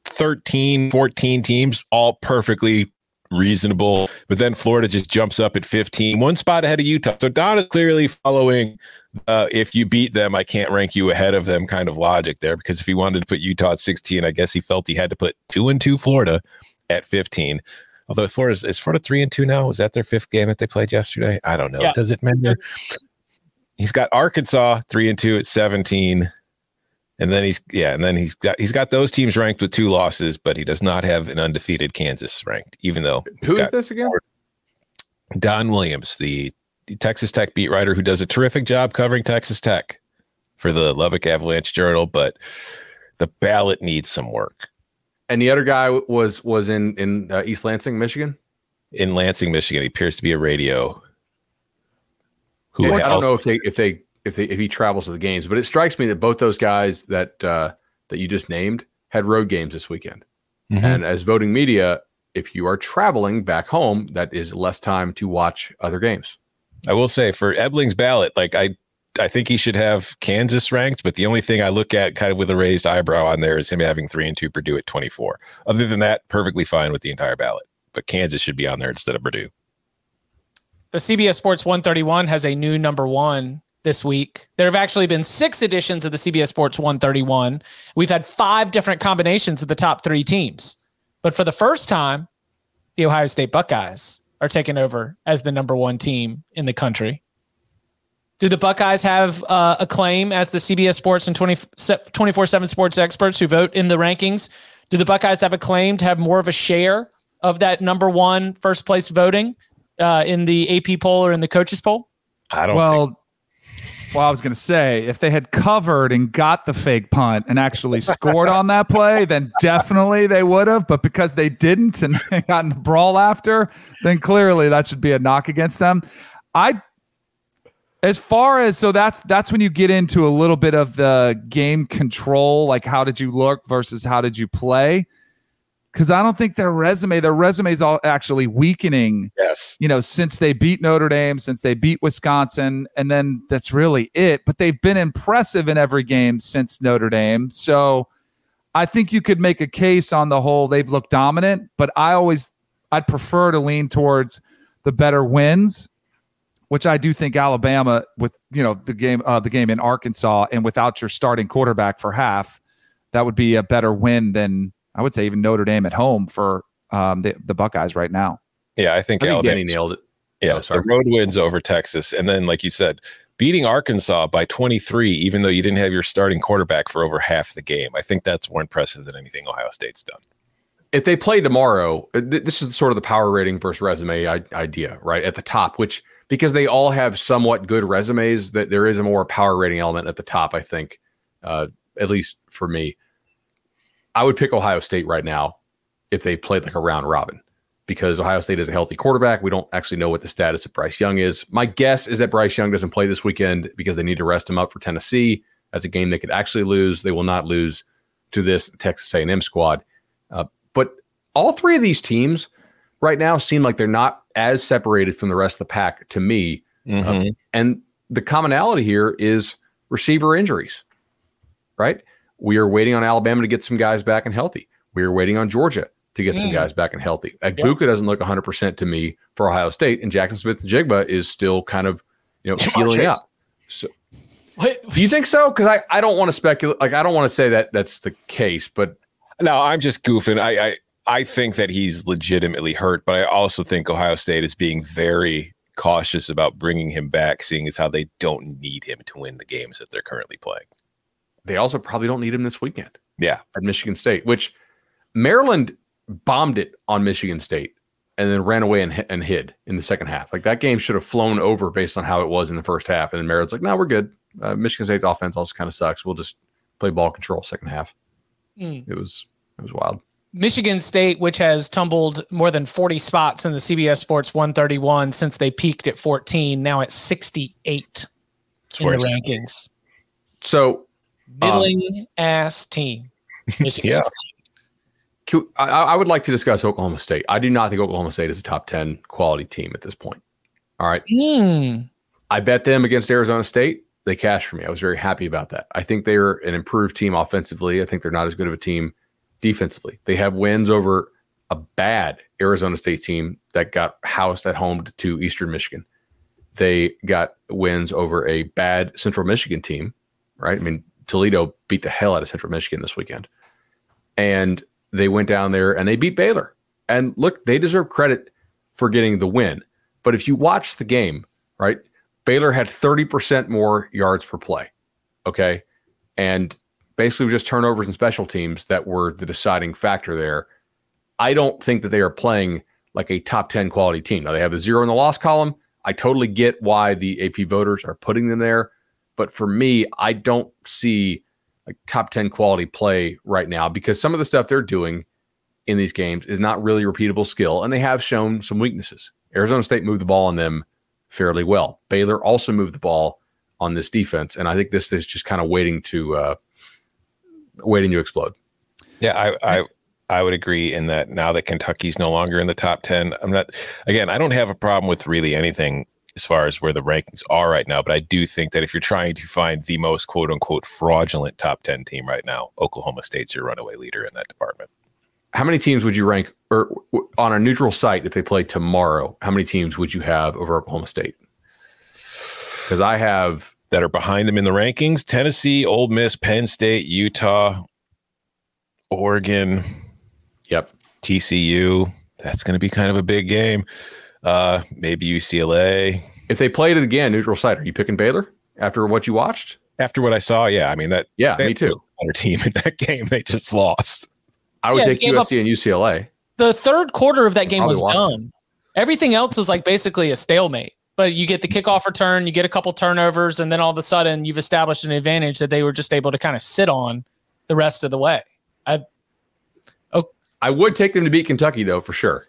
13, 14 teams, all perfectly reasonable, but then Florida just jumps up at 15, one spot ahead of Utah. So Don is clearly following uh, if you beat them, I can't rank you ahead of them kind of logic there. Because if he wanted to put Utah at 16, I guess he felt he had to put two and two Florida at 15. Although Florida is, Florida three and two now. Was that their fifth game that they played yesterday? I don't know. Yeah. Does it matter? He's got Arkansas three and two at 17. And then he's yeah, and then he's got he's got those teams ranked with two losses, but he does not have an undefeated Kansas ranked, even though Who is this again? Don Williams, the Texas Tech beat writer who does a terrific job covering Texas Tech for the Lubbock Avalanche Journal, but the ballot needs some work. And the other guy was was in in uh, East Lansing, Michigan. In Lansing, Michigan, he appears to be a radio. Who Yeah, I don't know if they if they if they if he travels to the games, but it strikes me that both those guys that uh, that you just named had road games this weekend. Mhm. And as voting media, if you are traveling back home, that is less time to watch other games. I will say for Ebling's ballot, like I, I think he should have Kansas ranked, but the only thing I look at kind of with a raised eyebrow on there is him having three and two Purdue at 24. Other than that, perfectly fine with the entire ballot, but Kansas should be on there instead of Purdue. The CBS Sports 131 has a new number one this week. There have actually been six editions of the CBS Sports 131. We've had five different combinations of the top three teams. But for the first time, the Ohio State Buckeyes are taking over as the number one team in the country. Do the Buckeyes have uh, a claim as the CBS Sports and 24 7 sports experts who vote in the rankings? Do the Buckeyes have a claim to have more of a share of that number one first place voting uh, in the AP poll or in the coaches poll? I don't well, think well, I was going to say if they had covered and got the fake punt and actually scored on that play, then definitely they would have. But because they didn't and they got in the brawl after, then clearly that should be a knock against them. I, as far as so that's that's when you get into a little bit of the game control, like how did you look versus how did you play because I don't think their resume, their resume is all actually weakening. Yes. You know, since they beat Notre Dame, since they beat Wisconsin, and then that's really it. But they've been impressive in every game since Notre Dame. So I think you could make a case on the whole. They've looked dominant, but I always, I'd prefer to lean towards the better wins, which I do think Alabama with, you know, the game, uh, the game in Arkansas and without your starting quarterback for half, that would be a better win than I would say even Notre Dame at home for um, the the Buckeyes right now. Yeah, I think, I think Alabama nailed it. Yeah, Oh, the road wins over Texas, and then like you said, beating Arkansas by 23, even though you didn't have your starting quarterback for over half the game. I think that's more impressive than anything Ohio State's done. if they play tomorrow, uh, th- this is sort of the power rating versus resume I- idea, right? At the top, which because they all have somewhat good resumes, that there is a more power rating element at the top. I think, uh, at least for me, I would pick Ohio State right now if they played like a round robin, because Ohio State is a healthy quarterback. We don't actually know what the status of Bryce Young is. My guess is that Bryce Young doesn't play this weekend because they need to rest him up for Tennessee. That's a game they could actually lose. They will not lose to this Texas A&M squad. Uh, but all three of these teams right now seem like they're not as separated from the rest of the pack to me. Mhm. And the commonality here is receiver injuries, right? We are waiting on Alabama to get some guys back and healthy. We are waiting on Georgia to get some Mm. guys back and healthy. Egbuka doesn't look 100% to me for Ohio State, and Jaxon Smith-Njigba is still kind of, you know, healing up. So, What, do you think so? Because I, I don't want to speculate. Like, I don't want to say that that's the case, but No, I'm just goofing. I, I I think that he's legitimately hurt, but I also think Ohio State is being very cautious about bringing him back, seeing as how they don't need him to win the games that they're currently playing. They also probably don't need him this weekend. Yeah, at Michigan State, which Maryland bombed it on Michigan State and then ran away and, and hid in the second half. Like that game should have flown over based on how it was in the first half. And then Maryland's like, no, we're good. Uh, Michigan State's offense also kind of sucks. We'll just play ball control second half. Mm. It was it was wild. Michigan State, which has tumbled more than 40 spots in the CBS Sports 131 since they peaked at 14, now at 68 in the rankings. So um, ass team. Michigan Yeah. State. I, I would like to discuss Oklahoma State. I do not think Oklahoma State is a top 10 quality team at this point. All right. Hmm. I bet them against Arizona State. They cashed for me. I was very happy about that. I think they're an improved team offensively. I think they're not as good of a team defensively. They have wins over a bad Arizona State team that got housed at home to Eastern Michigan. They got wins over a bad Central Michigan team, right? I mean, Toledo beat the hell out of Central Michigan this weekend. And they went down there and they beat Baylor. And look, they deserve credit for getting the win. But if you watch the game, right, Baylor had 30% more yards per play. Okay. And basically just turnovers and special teams that were the deciding factor there. I don't think that they are playing like a top 10 quality team. Now they have a zero in the loss column. I totally get why the AP voters are putting them there. But for me, I don't see like top 10 quality play right now because some of the stuff they're doing in these games is not really repeatable skill and they have shown some weaknesses. Arizona State moved the ball on them fairly well. Baylor also moved the ball on this defense and I think this is just kind of waiting to uh waiting to explode. Yeah, I, I I would agree in that now that Kentucky's no longer in the top ten, I'm not again, I don't have a problem with really anything as far as where the rankings are right now, but I do think that if you're trying to find the most quote unquote fraudulent top ten team right now, Oklahoma State's your runaway leader in that department. How many teams would you rank or on a neutral site if they play tomorrow? How many teams would you have over Oklahoma State? Because I have that are behind them in the rankings Tennessee, Ole Miss, Penn State, Utah, Oregon. Yep. TCU. That's going to be kind of a big game. Uh, maybe UCLA. If they played it again, neutral site, are you picking Baylor after what you watched? After what I saw, yeah. I mean that. Yeah, me too. Better team in that game. They just lost. I would Yeah, take they USC up- and UCLA. The third quarter of that game was watched done. Everything else was like basically a stalemate. But you get the kickoff return, you get a couple turnovers, and then all of a sudden you've established an advantage that they were just able to kind of sit on the rest of the way. I, oh, I would take them to beat Kentucky though, for sure.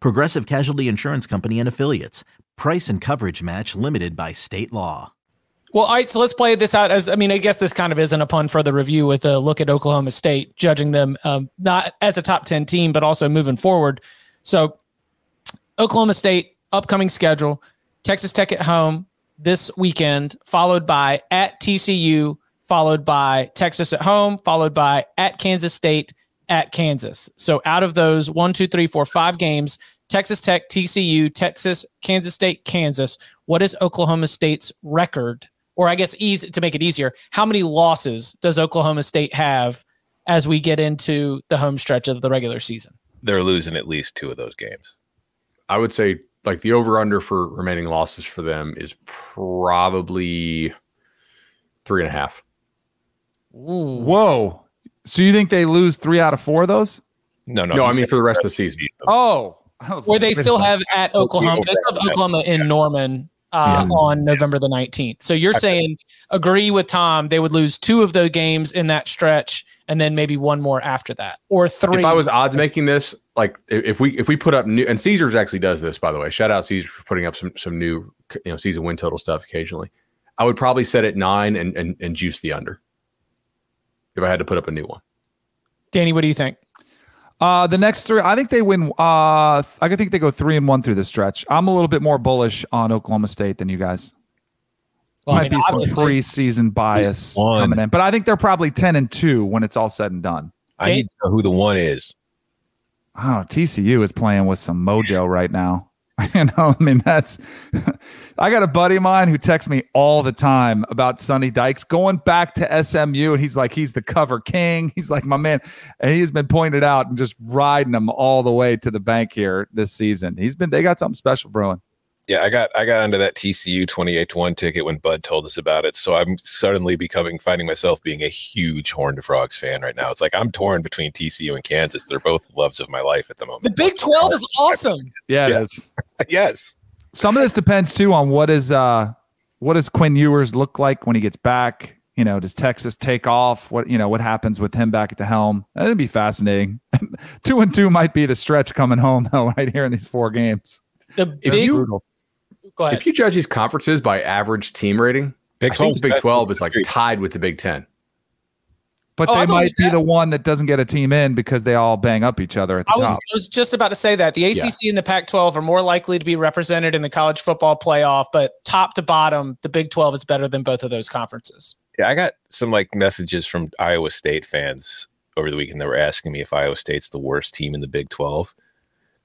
Progressive Casualty Insurance Company and Affiliates. Price and coverage match limited by state law. well, all right, so let's play this out as I mean, I guess this kind of isn't for the review with a look at Oklahoma State, judging them um, not as a top 10 team, but also moving forward. So, Oklahoma State, upcoming schedule Texas Tech at home this weekend, followed by at TCU, followed by Texas at home, followed by at Kansas State, at Kansas. So out of those one, two, three, four, five games, Texas Tech, TCU, Texas, Kansas State, Kansas. What is Oklahoma State's record? Or I guess easy to make it easier, how many losses does Oklahoma State have as we get into the home stretch of the regular season? They're losing at least two of those games. I would say like the over under for remaining losses for them is probably three and a half. Whoa. So you think they lose three out of four of those? No, no. No, I mean for the rest of the season. Oh. I Where like, they still have at Oklahoma, they still have Oklahoma in Norman uh, on November the 19th. So you're saying agree with Tom, they would lose two of the games in that stretch and then maybe one more after that or three. If I was odds making this, like if if we if we put up new and Caesars actually does this by the way. Shout out Caesars for putting up some some new you know season win total stuff occasionally. I would probably set it nine and and, and juice the under if I had to put up a new one. Danny, what do you think? Uh, the next three, I think they win. Uh, I think they go three and one through the stretch. I'm a little bit more bullish on Oklahoma State than you guys. Well, I Might mean, be some preseason bias coming in, but I think they're probably ten and two when it's all said and done. I need to know who the one is. Oh, TCU is playing with some mojo right now. You know, I mean, that's. I got a buddy of mine who texts me all the time about Sonny Dykes going back to SMU, and he's like, he's the cover king. He's like, my man, and he's been pointed out and just riding them all the way to the bank here this season. He's been, they got something special brewing. Yeah, I got I got onto that TCU 28 to 1 ticket when Bud told us about it. So I'm suddenly becoming finding myself being a huge Horned Frogs fan right now. It's like I'm torn between TCU and Kansas. They're both loves of my life at the moment. The Big 12 is awesome. Yeah, Yeah. it is. Yes. Some of this depends too on what is uh what does Quinn Ewers look like when he gets back. You know, does Texas take off? What you know, what happens with him back at the helm? That'd be fascinating. two and two might be the stretch coming home though, right here in these four games. The If big, you- Brutal. go ahead. If you judge these conferences by average team rating, Big I think the Big Twelve is like the tied with the Big Ten. But Oh, they might be that. the one that doesn't get a team in because they all bang up each other at the I was, top. I was just about to say that the ACC and the Pac 12 are more likely to be represented in the college football playoff, but top to bottom, the Big 12 is better than both of those conferences. Yeah, I got some like messages from Iowa State fans over the weekend that were asking me if Iowa State's the worst team in the Big 12.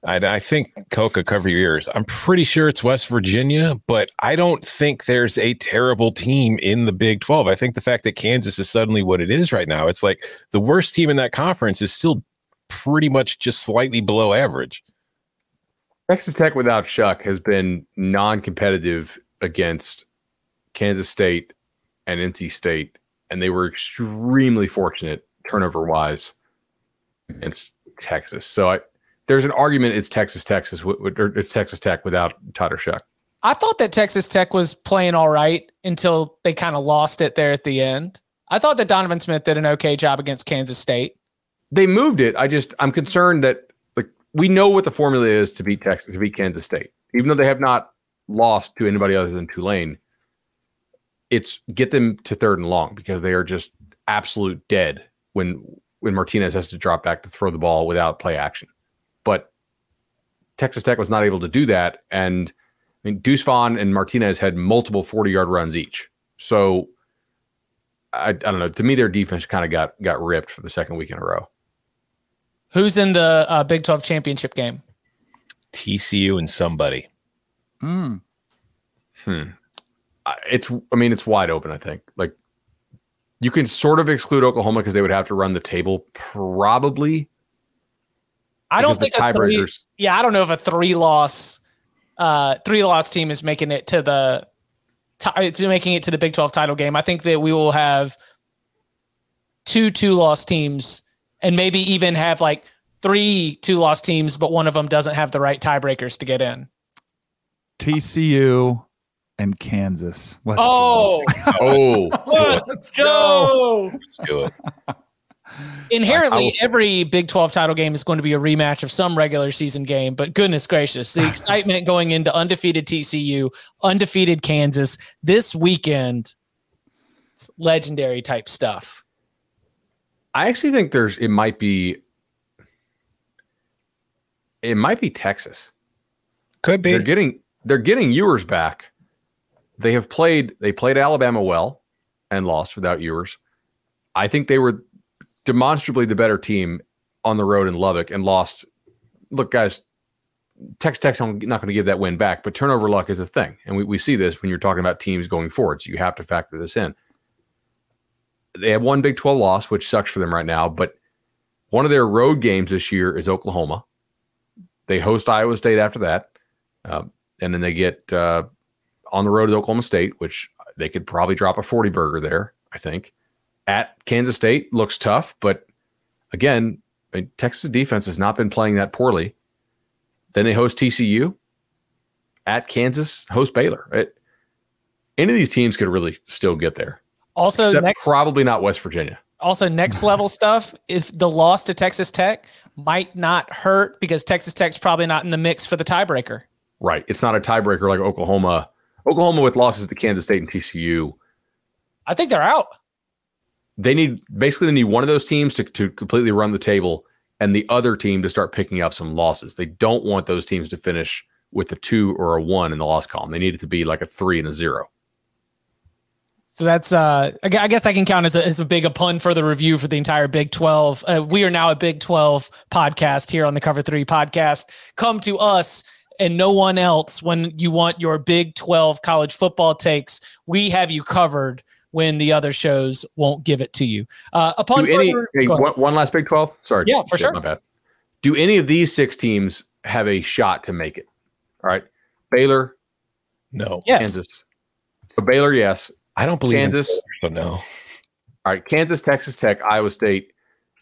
And I think Coca cover your ears. I'm pretty sure it's West Virginia, but I don't think there's a terrible team in the Big 12. I think the fact that Kansas is suddenly what it is right now, it's like the worst team in that conference is still pretty much just slightly below average. Texas Tech without Shough has been non-competitive against Kansas State and NC State and they were extremely fortunate turnover wise against Texas. So I, there's an argument it's Texas, Texas, or it's Texas Tech without Tyler Shough. I thought that Texas Tech was playing all right until they kind of lost it there at the end. I thought that Donovan Smith did an okay job against Kansas State. They moved it. I just I'm concerned that like we know what the formula is to beat Texas to beat Kansas State, even though they have not lost to anybody other than Tulane. It's get them to third and long because they are just absolute dead when when Martinez has to drop back to throw the ball without play action. But Texas Tech was not able to do that, and I mean Deuce Vaughn and Martinez had multiple 40 yard runs each. So I, I don't know. To me, their defense kind of got got ripped for the second week in a row. Who's in the uh, Big 12 championship game? TCU and somebody. Hmm. Hmm. It's. I mean, it's wide open. I think. Like, you can sort of exclude Oklahoma because they would have to run the table, probably. I don't think a three, Yeah, I don't know if a three loss, uh, three loss team is making it to the t- making it to the Big 12 title game. I think that we will have two two loss teams and maybe even have like three two loss teams, but one of them doesn't have the right tiebreakers to get in. TCU and Kansas. Let's oh, oh, let's go. Let's do it. Inherently, every Big 12 title game is going to be a rematch of some regular season game, but goodness gracious, the excitement going into undefeated TCU, undefeated Kansas this weekend, legendary type stuff. I actually think there's, it might be, it might be Texas. Could be. They're getting, they're getting Ewers back. They have played, they played Alabama well and lost without Ewers. I think they were demonstrably the better team on the road in Lubbock and lost. Look, guys, Tex Tex, I'm not going to give that win back, but turnover luck is a thing. And we, we see this when you're talking about teams going forward. So you have to factor this in. They have one Big 12 loss, which sucks for them right now, but one of their road games this year is Oklahoma. They host Iowa State after that. Uh, and then they get uh, on the road to Oklahoma State, which they could probably drop a 40 burger there, I think at Kansas State looks tough, but again, I mean, Texas defense has not been playing that poorly. Then they host TCU at Kansas, host Baylor. It, any of these teams could really still get there. Also, next, probably not West Virginia. Also, next level stuff. If the loss to Texas Tech might not hurt because Texas Tech's probably not in the mix for the tiebreaker. Right. It's not a tiebreaker like Oklahoma. Oklahoma with losses to Kansas State and TCU. I think they're out they need basically they need one of those teams to, to completely run the table and the other team to start picking up some losses. They don't want those teams to finish with a two or a one in the loss column. They need it to be like a three and a zero. So that's uh I guess that can count as a, as a big a pun for the review for the entire Big 12. Uh, we are now a Big 12 podcast here on the Cover 3 podcast. Come to us and no one else when you want your Big 12 college football takes. We have you covered when the other shows won't give it to you. Uh, upon Do any, hey, one, one, last Big 12? Sorry. Yeah, for sure. My bad. Do any of these six teams have a shot to make it? All right. Baylor? No. Yes. Kansas. So Baylor, yes. I don't believe Kansas. so no. All right. Kansas, Texas Tech, Iowa State,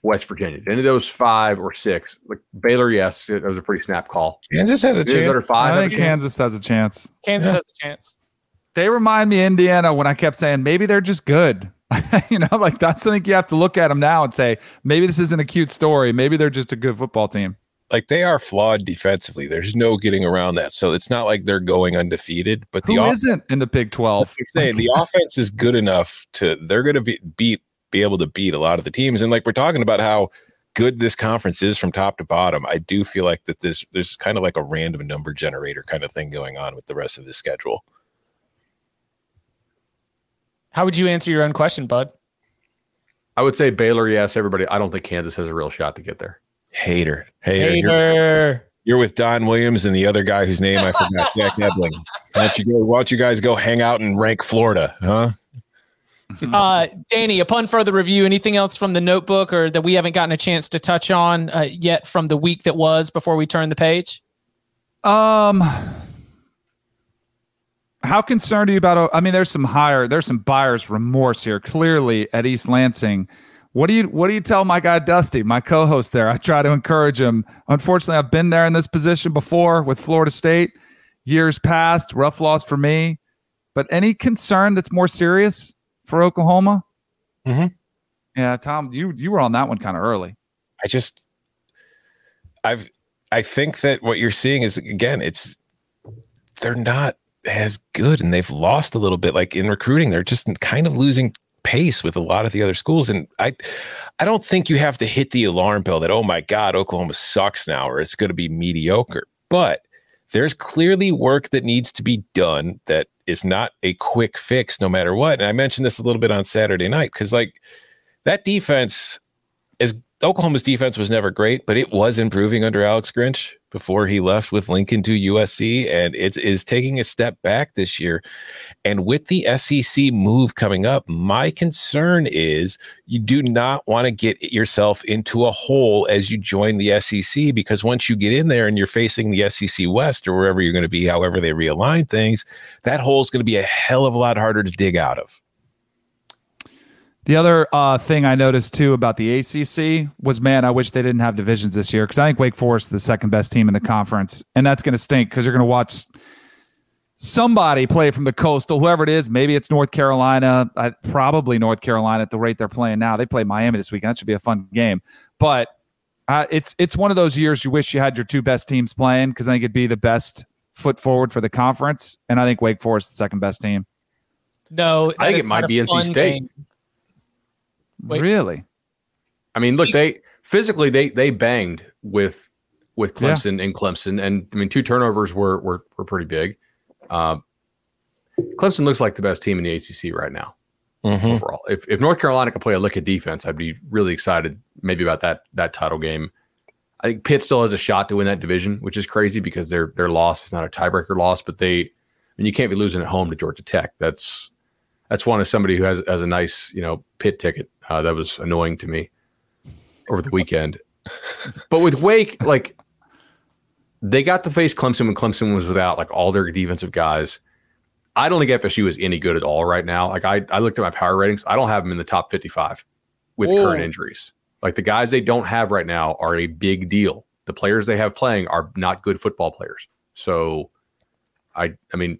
West Virginia. Any of those five or six? Like Baylor, yes. That was a pretty snap call. Kansas has a chance. Five I think Kansas has a chance. Kansas yeah. has a chance they remind me of Indiana when I kept saying maybe they're just good. you know, like that's something you have to look at them now and say maybe this isn't a cute story. Maybe they're just a good football team. Like they are flawed defensively. There's no getting around that. So it's not like they're going undefeated. But the Who off- not in the Big Twelve? saying the offense is good enough to they're going to be beat be able to beat a lot of the teams. And like we're talking about how good this conference is from top to bottom. I do feel like that this there's kind of like a random number generator kind of thing going on with the rest of the schedule. How would you answer your own question, Bud? I would say Baylor, yes. Everybody, I don't think Kansas has a real shot to get there. Hater, hater. hater. You're, you're, with Don Williams and the other guy whose name I forgot, Jack Ebling. Why don't you go? Why don't you guys go hang out and rank Florida, huh? Uh, Danny, upon further review, anything else from the notebook or that we haven't gotten a chance to touch on uh, yet from the week that was before we turn the page? Um, how concerned are you about? I mean, there's some higher, there's some buyer's remorse here, clearly at East Lansing. What do you what do you tell my guy Dusty, my co-host there? I try to encourage him. Unfortunately, I've been there in this position before with Florida State. Years past, rough loss for me. But any concern that's more serious for Oklahoma? Mm-hmm. Yeah, Tom, you you were on that one kind of early. I just I've I think that what you're seeing is again, it's they're not as good and they've lost a little bit like in recruiting they're just kind of losing pace with a lot of the other schools and i i don't think you have to hit the alarm bell that oh my god oklahoma sucks now or it's going to be mediocre but there's clearly work that needs to be done that is not a quick fix no matter what and i mentioned this a little bit on saturday night because like that defense is oklahoma's defense was never great but it was improving under alex grinch before he left with Lincoln to USC, and it is taking a step back this year. And with the SEC move coming up, my concern is you do not want to get yourself into a hole as you join the SEC because once you get in there and you're facing the SEC West or wherever you're going to be, however they realign things, that hole is going to be a hell of a lot harder to dig out of. The other uh, thing I noticed too about the ACC was, man, I wish they didn't have divisions this year because I think Wake Forest is the second best team in the conference, and that's going to stink because you're going to watch somebody play from the coastal, whoever it is. Maybe it's North Carolina, uh, probably North Carolina at the rate they're playing now. They play Miami this weekend. That should be a fun game, but uh, it's it's one of those years you wish you had your two best teams playing because I think it'd be the best foot forward for the conference, and I think Wake Forest is the second best team. No, I think it might be NC State. Game. Wait. Really? I mean, look, they physically they they banged with with Clemson yeah. and Clemson, and I mean, two turnovers were were were pretty big. Uh, Clemson looks like the best team in the ACC right now. Mm-hmm. Overall, if if North Carolina could play a lick of defense, I'd be really excited maybe about that that title game. I think Pitt still has a shot to win that division, which is crazy because their their loss is not a tiebreaker loss, but they, I mean, you can't be losing at home to Georgia Tech. That's that's one of somebody who has has a nice you know Pitt ticket uh, that was annoying to me over the weekend. but with Wake, like they got to face Clemson when Clemson was without like all their defensive guys. I don't think FSU is any good at all right now. Like I, I looked at my power ratings. I don't have them in the top 55 with Whoa. current injuries. Like the guys they don't have right now are a big deal. The players they have playing are not good football players. So I I mean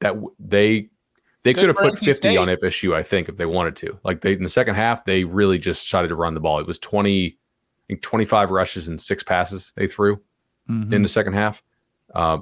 that they they could have put 50 State. on FSU, I think, if they wanted to. Like they in the second half, they really just decided to run the ball. It was 20, I think 25 rushes and six passes they threw mm-hmm. in the second half. Uh,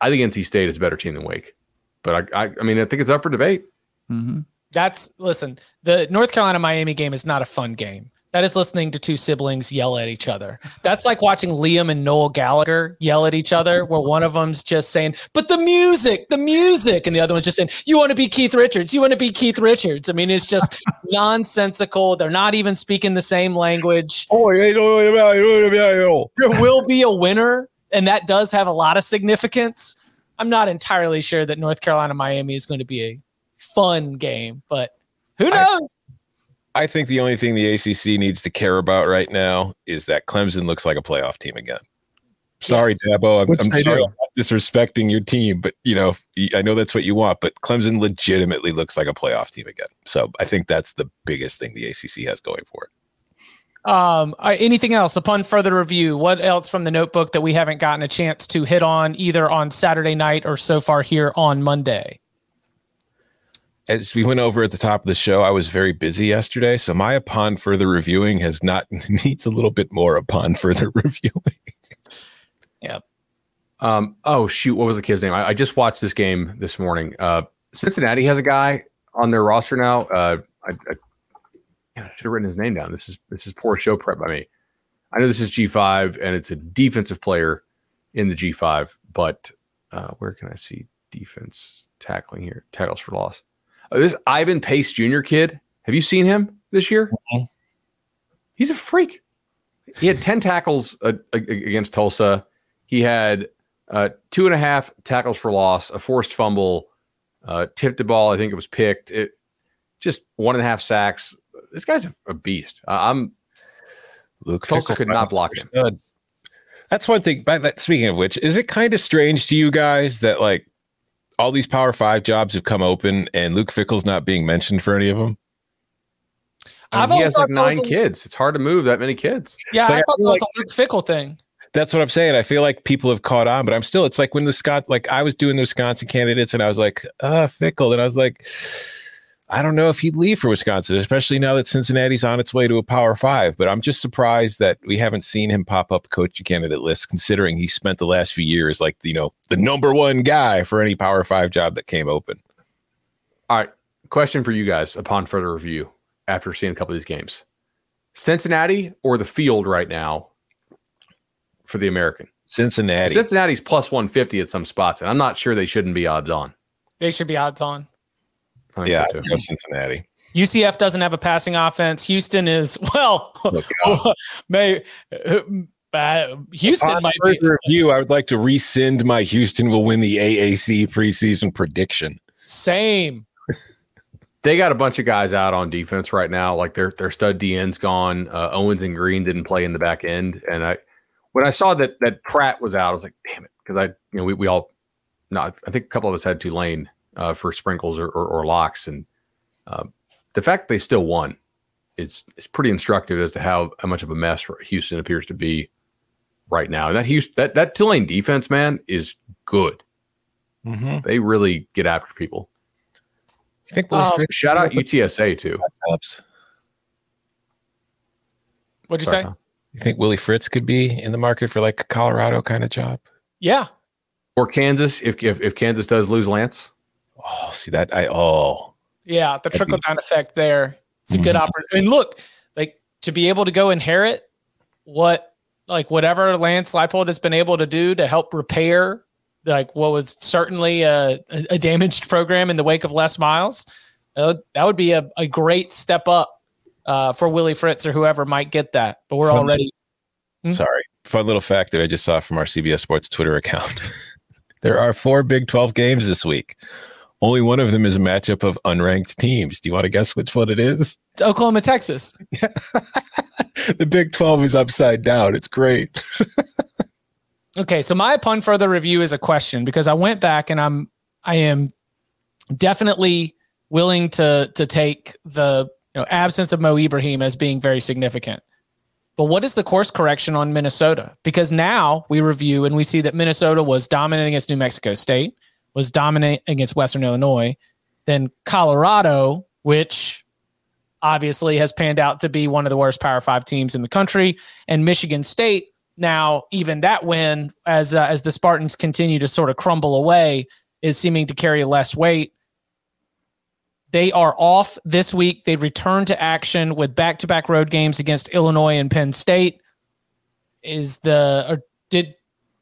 I think NC State is a better team than Wake, but I, I, I mean, I think it's up for debate. Mm-hmm. That's listen. The North Carolina Miami game is not a fun game. That is listening to two siblings yell at each other. That's like watching Liam and Noel Gallagher yell at each other, where one of them's just saying, "But the music, the music," and the other one's just saying, "You want to be Keith Richards? You want to be Keith Richards?" I mean, it's just nonsensical. They're not even speaking the same language. Oh, there will be a winner, and that does have a lot of significance. I'm not entirely sure that North Carolina Miami is going to be a fun game, but who knows? I think the only thing the ACC needs to care about right now is that Clemson looks like a playoff team again. Sorry, yes. Dabo. I'm, I'm sorry I'm disrespecting your team, but you know, I know that's what you want. But Clemson legitimately looks like a playoff team again. So I think that's the biggest thing the ACC has going for it. Um, anything else upon further review? What else from the notebook that we haven't gotten a chance to hit on either on Saturday night or so far here on Monday? As we went over at the top of the show, I was very busy yesterday, so my upon further reviewing has not needs a little bit more upon further reviewing. yep. Um. Oh shoot, what was the kid's name? I, I just watched this game this morning. Uh, Cincinnati has a guy on their roster now. Uh, I, I, I should have written his name down. This is this is poor show prep by me. I know this is G five and it's a defensive player in the G five, but uh, where can I see defense tackling here? Tackles for loss. Uh, this Ivan Pace Jr. kid, have you seen him this year? Mm-hmm. He's a freak. He had 10 tackles uh, against Tulsa. He had uh, two and a half tackles for loss, a forced fumble, uh, tipped the ball. I think it was picked. It just one and a half sacks. This guy's a, a beast. I'm Luke Tulsa could not block him. That's one thing. But speaking of which, is it kind of strange to you guys that like all these Power Five jobs have come open, and Luke Fickell's not being mentioned for any of them. I mean, he has like nine kids. It's hard to move that many kids. Yeah, It's I like, thought I that was like- a Luke Fickle thing. That's what I'm saying. I feel like people have caught on, but I'm still. It's like when the Scott, like I was doing the Wisconsin candidates, and I was like, uh, Fickell, and I was like, I don't know if he'd leave for Wisconsin, especially now that Cincinnati's on its way to a Power Five. But I'm just surprised that we haven't seen him pop up coaching candidate list, considering he spent the last few years like you know the number one guy for any Power Five job that came open. All right. Question for you guys upon further review after seeing a couple of these games Cincinnati or the field right now for the American? Cincinnati. Cincinnati's plus 150 at some spots, and I'm not sure they shouldn't be odds on. They should be odds on. I yeah, so. I Cincinnati. UCF doesn't have a passing offense. Houston is well, may uh, Houston Upon might be. further review, I would like to rescind my Houston will win the AAC preseason prediction. Same. They got a bunch of guys out on defense right now. Like their their stud DN's gone. Uh, Owens and Green didn't play in the back end, and I when I saw that that Pratt was out, I was like, damn it, because I you know we, we all no, I think a couple of us had Tulane uh, for sprinkles or, or, or locks, and uh, the fact they still won is is pretty instructive as to how how much of a mess Houston appears to be right now. And that Houston that that Tulane defense, man, is good. Mm-hmm. They really get after people. You think Um, Shout out UTSA too. Helps. What'd you Sorry, say? Tom. You think Willie Fritz could be in the market for like a Colorado kind of job? Yeah. Or Kansas if, if if Kansas does lose Lance. Oh, see that I oh Yeah, the trickle down effect there. It's a good opportunity. And look, like to be able to go inherit what, like whatever Lance Leipold has been able to do to help repair, like what was certainly a, a a damaged program in the wake of Les Miles. Uh, that would be a, a great step up uh, for Willie Fritz or whoever might get that. But we're Fun- already Hmm? sorry. Fun little fact that I just saw from our CBS Sports Twitter account. there are four Big 12 games this week. Only one of them is a matchup of unranked teams. Do you want to guess which one it is? it's Oklahoma, Texas. The Big 12 is upside down. It's great. Okay, so my upon further review is a question because I went back and I'm I am definitely willing to to take the you know absence of Mo Ibrahim as being very significant. But what is the course correction on Minnesota? Because now we review and we see that Minnesota was dominant against New Mexico State, was dominant against Western Illinois, then Colorado, which obviously has panned out to be one of the worst Power Five teams in the country, and Michigan State. Now, even that win, as uh, as the Spartans continue to sort of crumble away, is seeming to carry less weight. They are off this week. They return to action with back to back road games against Illinois and Penn State. Is the or did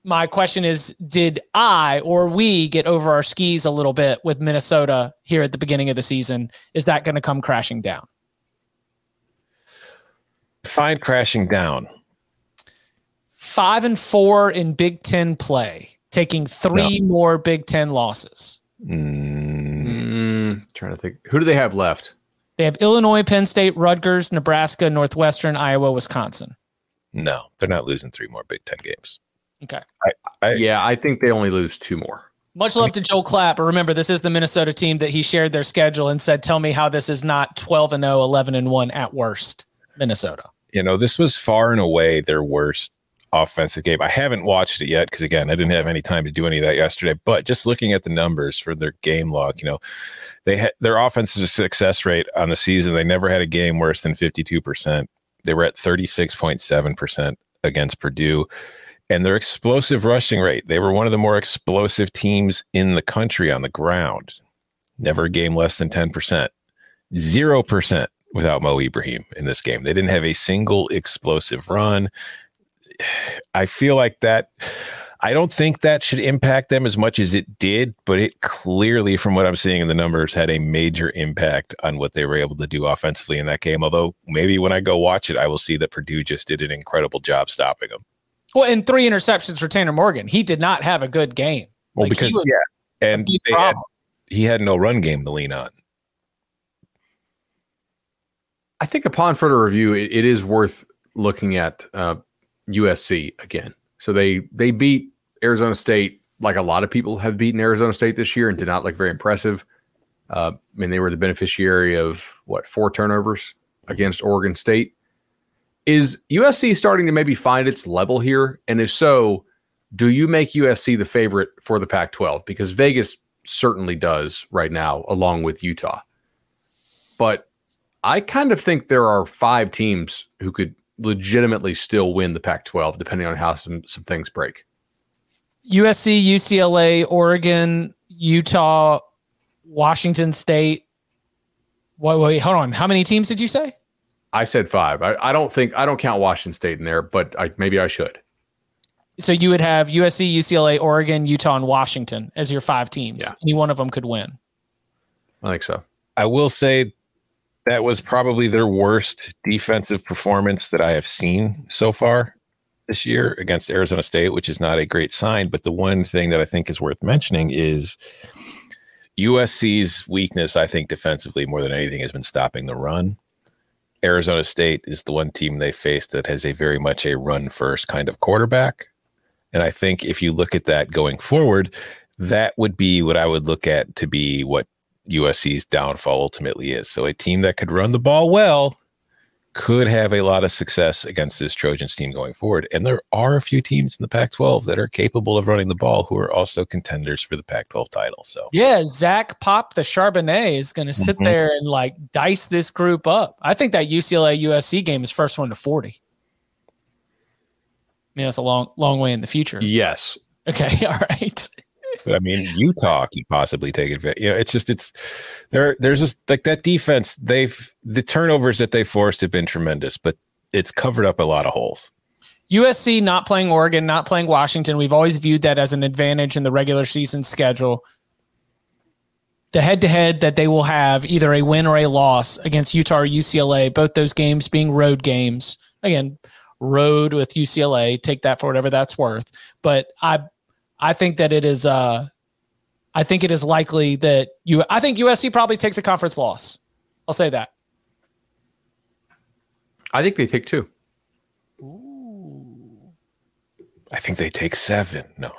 my question is did I or we get over our skis a little bit with Minnesota here at the beginning of the season? Is that going to come crashing down? Fine crashing down. Five and four in Big Ten play, taking three more Big Ten losses. Mm, trying to think. Who do they have left? They have Illinois, Penn State, Rutgers, Nebraska, Northwestern, Iowa, Wisconsin. No, they're not losing three more Big Ten games. Okay. I, I, Yeah, I think they only lose two more. Much love to Joel Clapp, remember, this is the Minnesota team that he shared their schedule and said, Tell me how this is not 12 and 0, 11 and 1 at worst, Minnesota. you know, this was far and away their worst offensive game. I haven't watched it yet because again, I didn't have any time to do any of that yesterday. But just looking at the numbers for their game log, you know, they had their offensive success rate on the season. They never had a game worse than fifty two percent. They were at thirty six point seven percent against Purdue. And their explosive rushing rate, they were one of the more explosive teams in the country on the ground. Never a game less than 10%. 0% without Mo Ibrahim in this game. They didn't have a single explosive run. I feel like that. I don't think that should impact them as much as it did, but it clearly, from what I'm seeing in the numbers, had a major impact on what they were able to do offensively in that game. Although maybe when I go watch it, I will see that Purdue just did an incredible job stopping them. Well, and three interceptions for Tanner Morgan. He did not have a good game. Well, Like, because was yeah, and they had, he had no run game to lean on. I think upon further review, it, it is worth looking at uh, USC again. So they they beat Arizona State like a lot of people have beaten Arizona State this year and did not look very impressive. Uh, I mean, they were the beneficiary of what four turnovers against Oregon State. Is USC starting to maybe find its level here? And if so, do you make USC the favorite for the Pac 12? Because Vegas certainly does right now, along with Utah. But I kind of think there are five teams who could legitimately still win the Pac 12, depending on how some, some things break. USC, UCLA, Oregon, Utah, Washington State. Wait, wait, hold on. How many teams did you say? I said five. I, I don't think I don't count Washington State in there, but I, maybe I should. So you would have USC, UCLA, Oregon, Utah, and Washington as your five teams. Yeah. Any one of them could win. I think so. I will say that was probably their worst defensive performance that I have seen so far this year against Arizona State, which is not a great sign. But the one thing that I think is worth mentioning is USC's weakness, I think, defensively more than anything, has been stopping the run. Arizona State is the one team they faced that has a very much a run first kind of quarterback. And I think if you look at that going forward, that would be what I would look at to be what USC's downfall ultimately is. So a team that could run the ball well could have a lot of success against this Trojans team going forward. And there are a few teams in the Pac 12 that are capable of running the ball who are also contenders for the Pac 12 title. So, Yeah, Zach Pop the Charbonnet is going to sit Mhm. there and like dice this group up. I think that UCLA USC game is first one to 40. I mean, that's a long, long way in the future. Yes. Okay. All right. But I mean, Utah could possibly take advantage. You know, it's just, it's there, there's just like that defense. They've, the turnovers that they forced have been tremendous, but it's covered up a lot of holes. USC not playing Oregon, not playing Washington. We've always viewed that as an advantage in the regular season schedule. The head to head that they will have either a win or a loss against Utah or UCLA, both those games being road games. Again, road with UCLA, take that for whatever that's worth. But I I think that it is uh I think it is likely that you I think USC probably takes a conference loss. I'll say that. I think they take two. I think they take seven. No,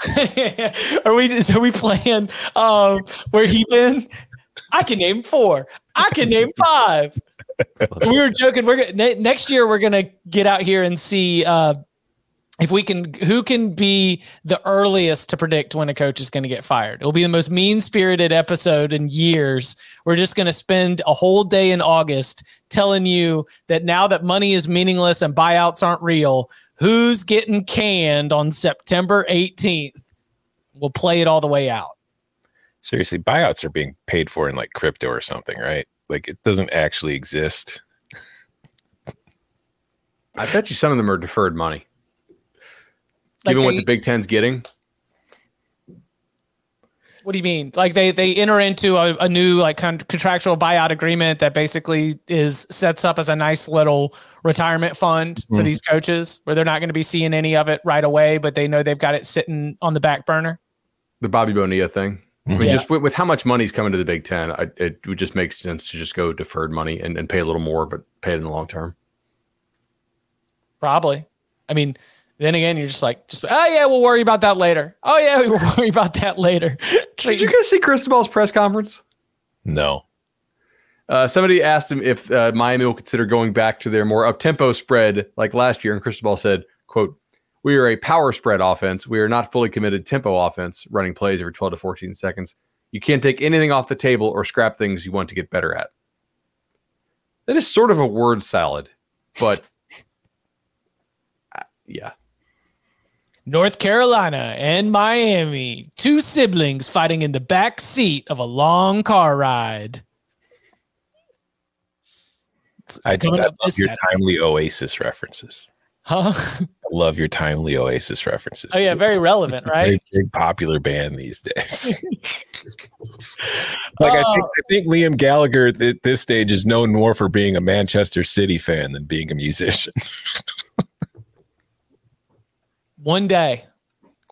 are we so we playing um where he been? I can name four. I can name five. we were joking. We're gonna next year we're gonna get out here and see uh if we can who can be the earliest to predict when a coach is going to get fired. It'll be the most mean-spirited episode in years. We're just going to spend a whole day in August telling you that now that money is meaningless and buyouts aren't real, who's getting canned on September 18th. We'll play it all the way out. seriously, buyouts are being paid for in like crypto or something, right? Like it doesn't actually exist. I bet you some of them are deferred money. Like Given what the Big Ten's getting, What do you mean? Like they they enter into a, a new like con- contractual buyout agreement that basically is sets up as a nice little retirement fund for Mhm. these coaches, where they're not going to be seeing any of it right away, but they know they've got it sitting on the back burner. the Bobby Bonilla thing. I mean, Yeah. just with, with how much money's coming to the Big Ten, I, it would just make sense to just go deferred money and, and pay a little more, but pay it in the long term. Probably. I mean, then again, you're just like, just oh yeah, we'll worry about that later. Oh yeah, we'll worry about that later. Did you guys see Cristobal's press conference? No. Uh, somebody asked him if uh, Miami will consider going back to their more up-tempo spread like last year, and Cristobal said, "quote We are a power spread offense. We are not fully committed tempo offense, running plays every 12 to 14 seconds. You can't take anything off the table or scrap things you want to get better at." That is sort of a word salad, but uh, yeah, North Carolina and Miami, two siblings fighting in the back seat of a long car ride. I, I love your Saturday. timely Oasis references. Huh? I love your timely Oasis references. Oh yeah, very relevant, Very right? big popular band these days. like I think Oh. I think Liam Gallagher at this stage is known more for being a Manchester City fan than being a musician. One day,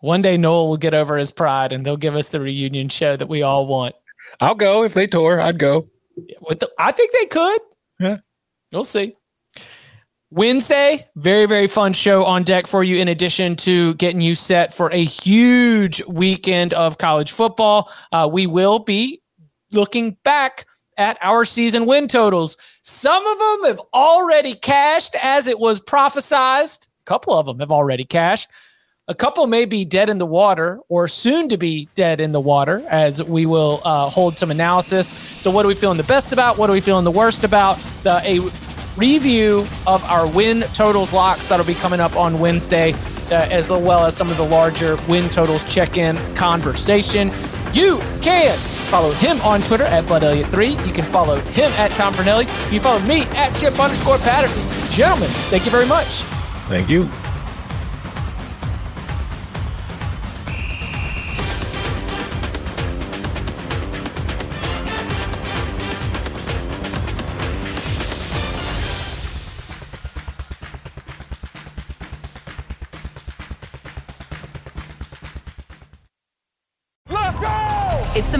one day Noel will get over his pride and they'll give us the reunion show that we all want. I'll go if they tour. I'd go. The, I think they could. Yeah. We'll see. Wednesday, very, very fun show on deck for you, in addition to getting you set for a huge weekend of college football. Uh, we will be looking back at our season win totals. Some of them have already cashed as it was prophesized. A couple of them have already cashed. A couple may be dead in the water or soon to be dead in the water as we will uh, hold some analysis. So, what are we feeling the best about? What are we feeling the worst about? The, a review of our win totals locks that'll be coming up on Wednesday, uh, as well as some of the larger win totals check in conversation. You can follow him on Twitter at Bud Elliott3. You can follow him at Tom Fornelli. You can follow me at Chip underscore Patterson. Gentlemen, thank you very much. Thank you.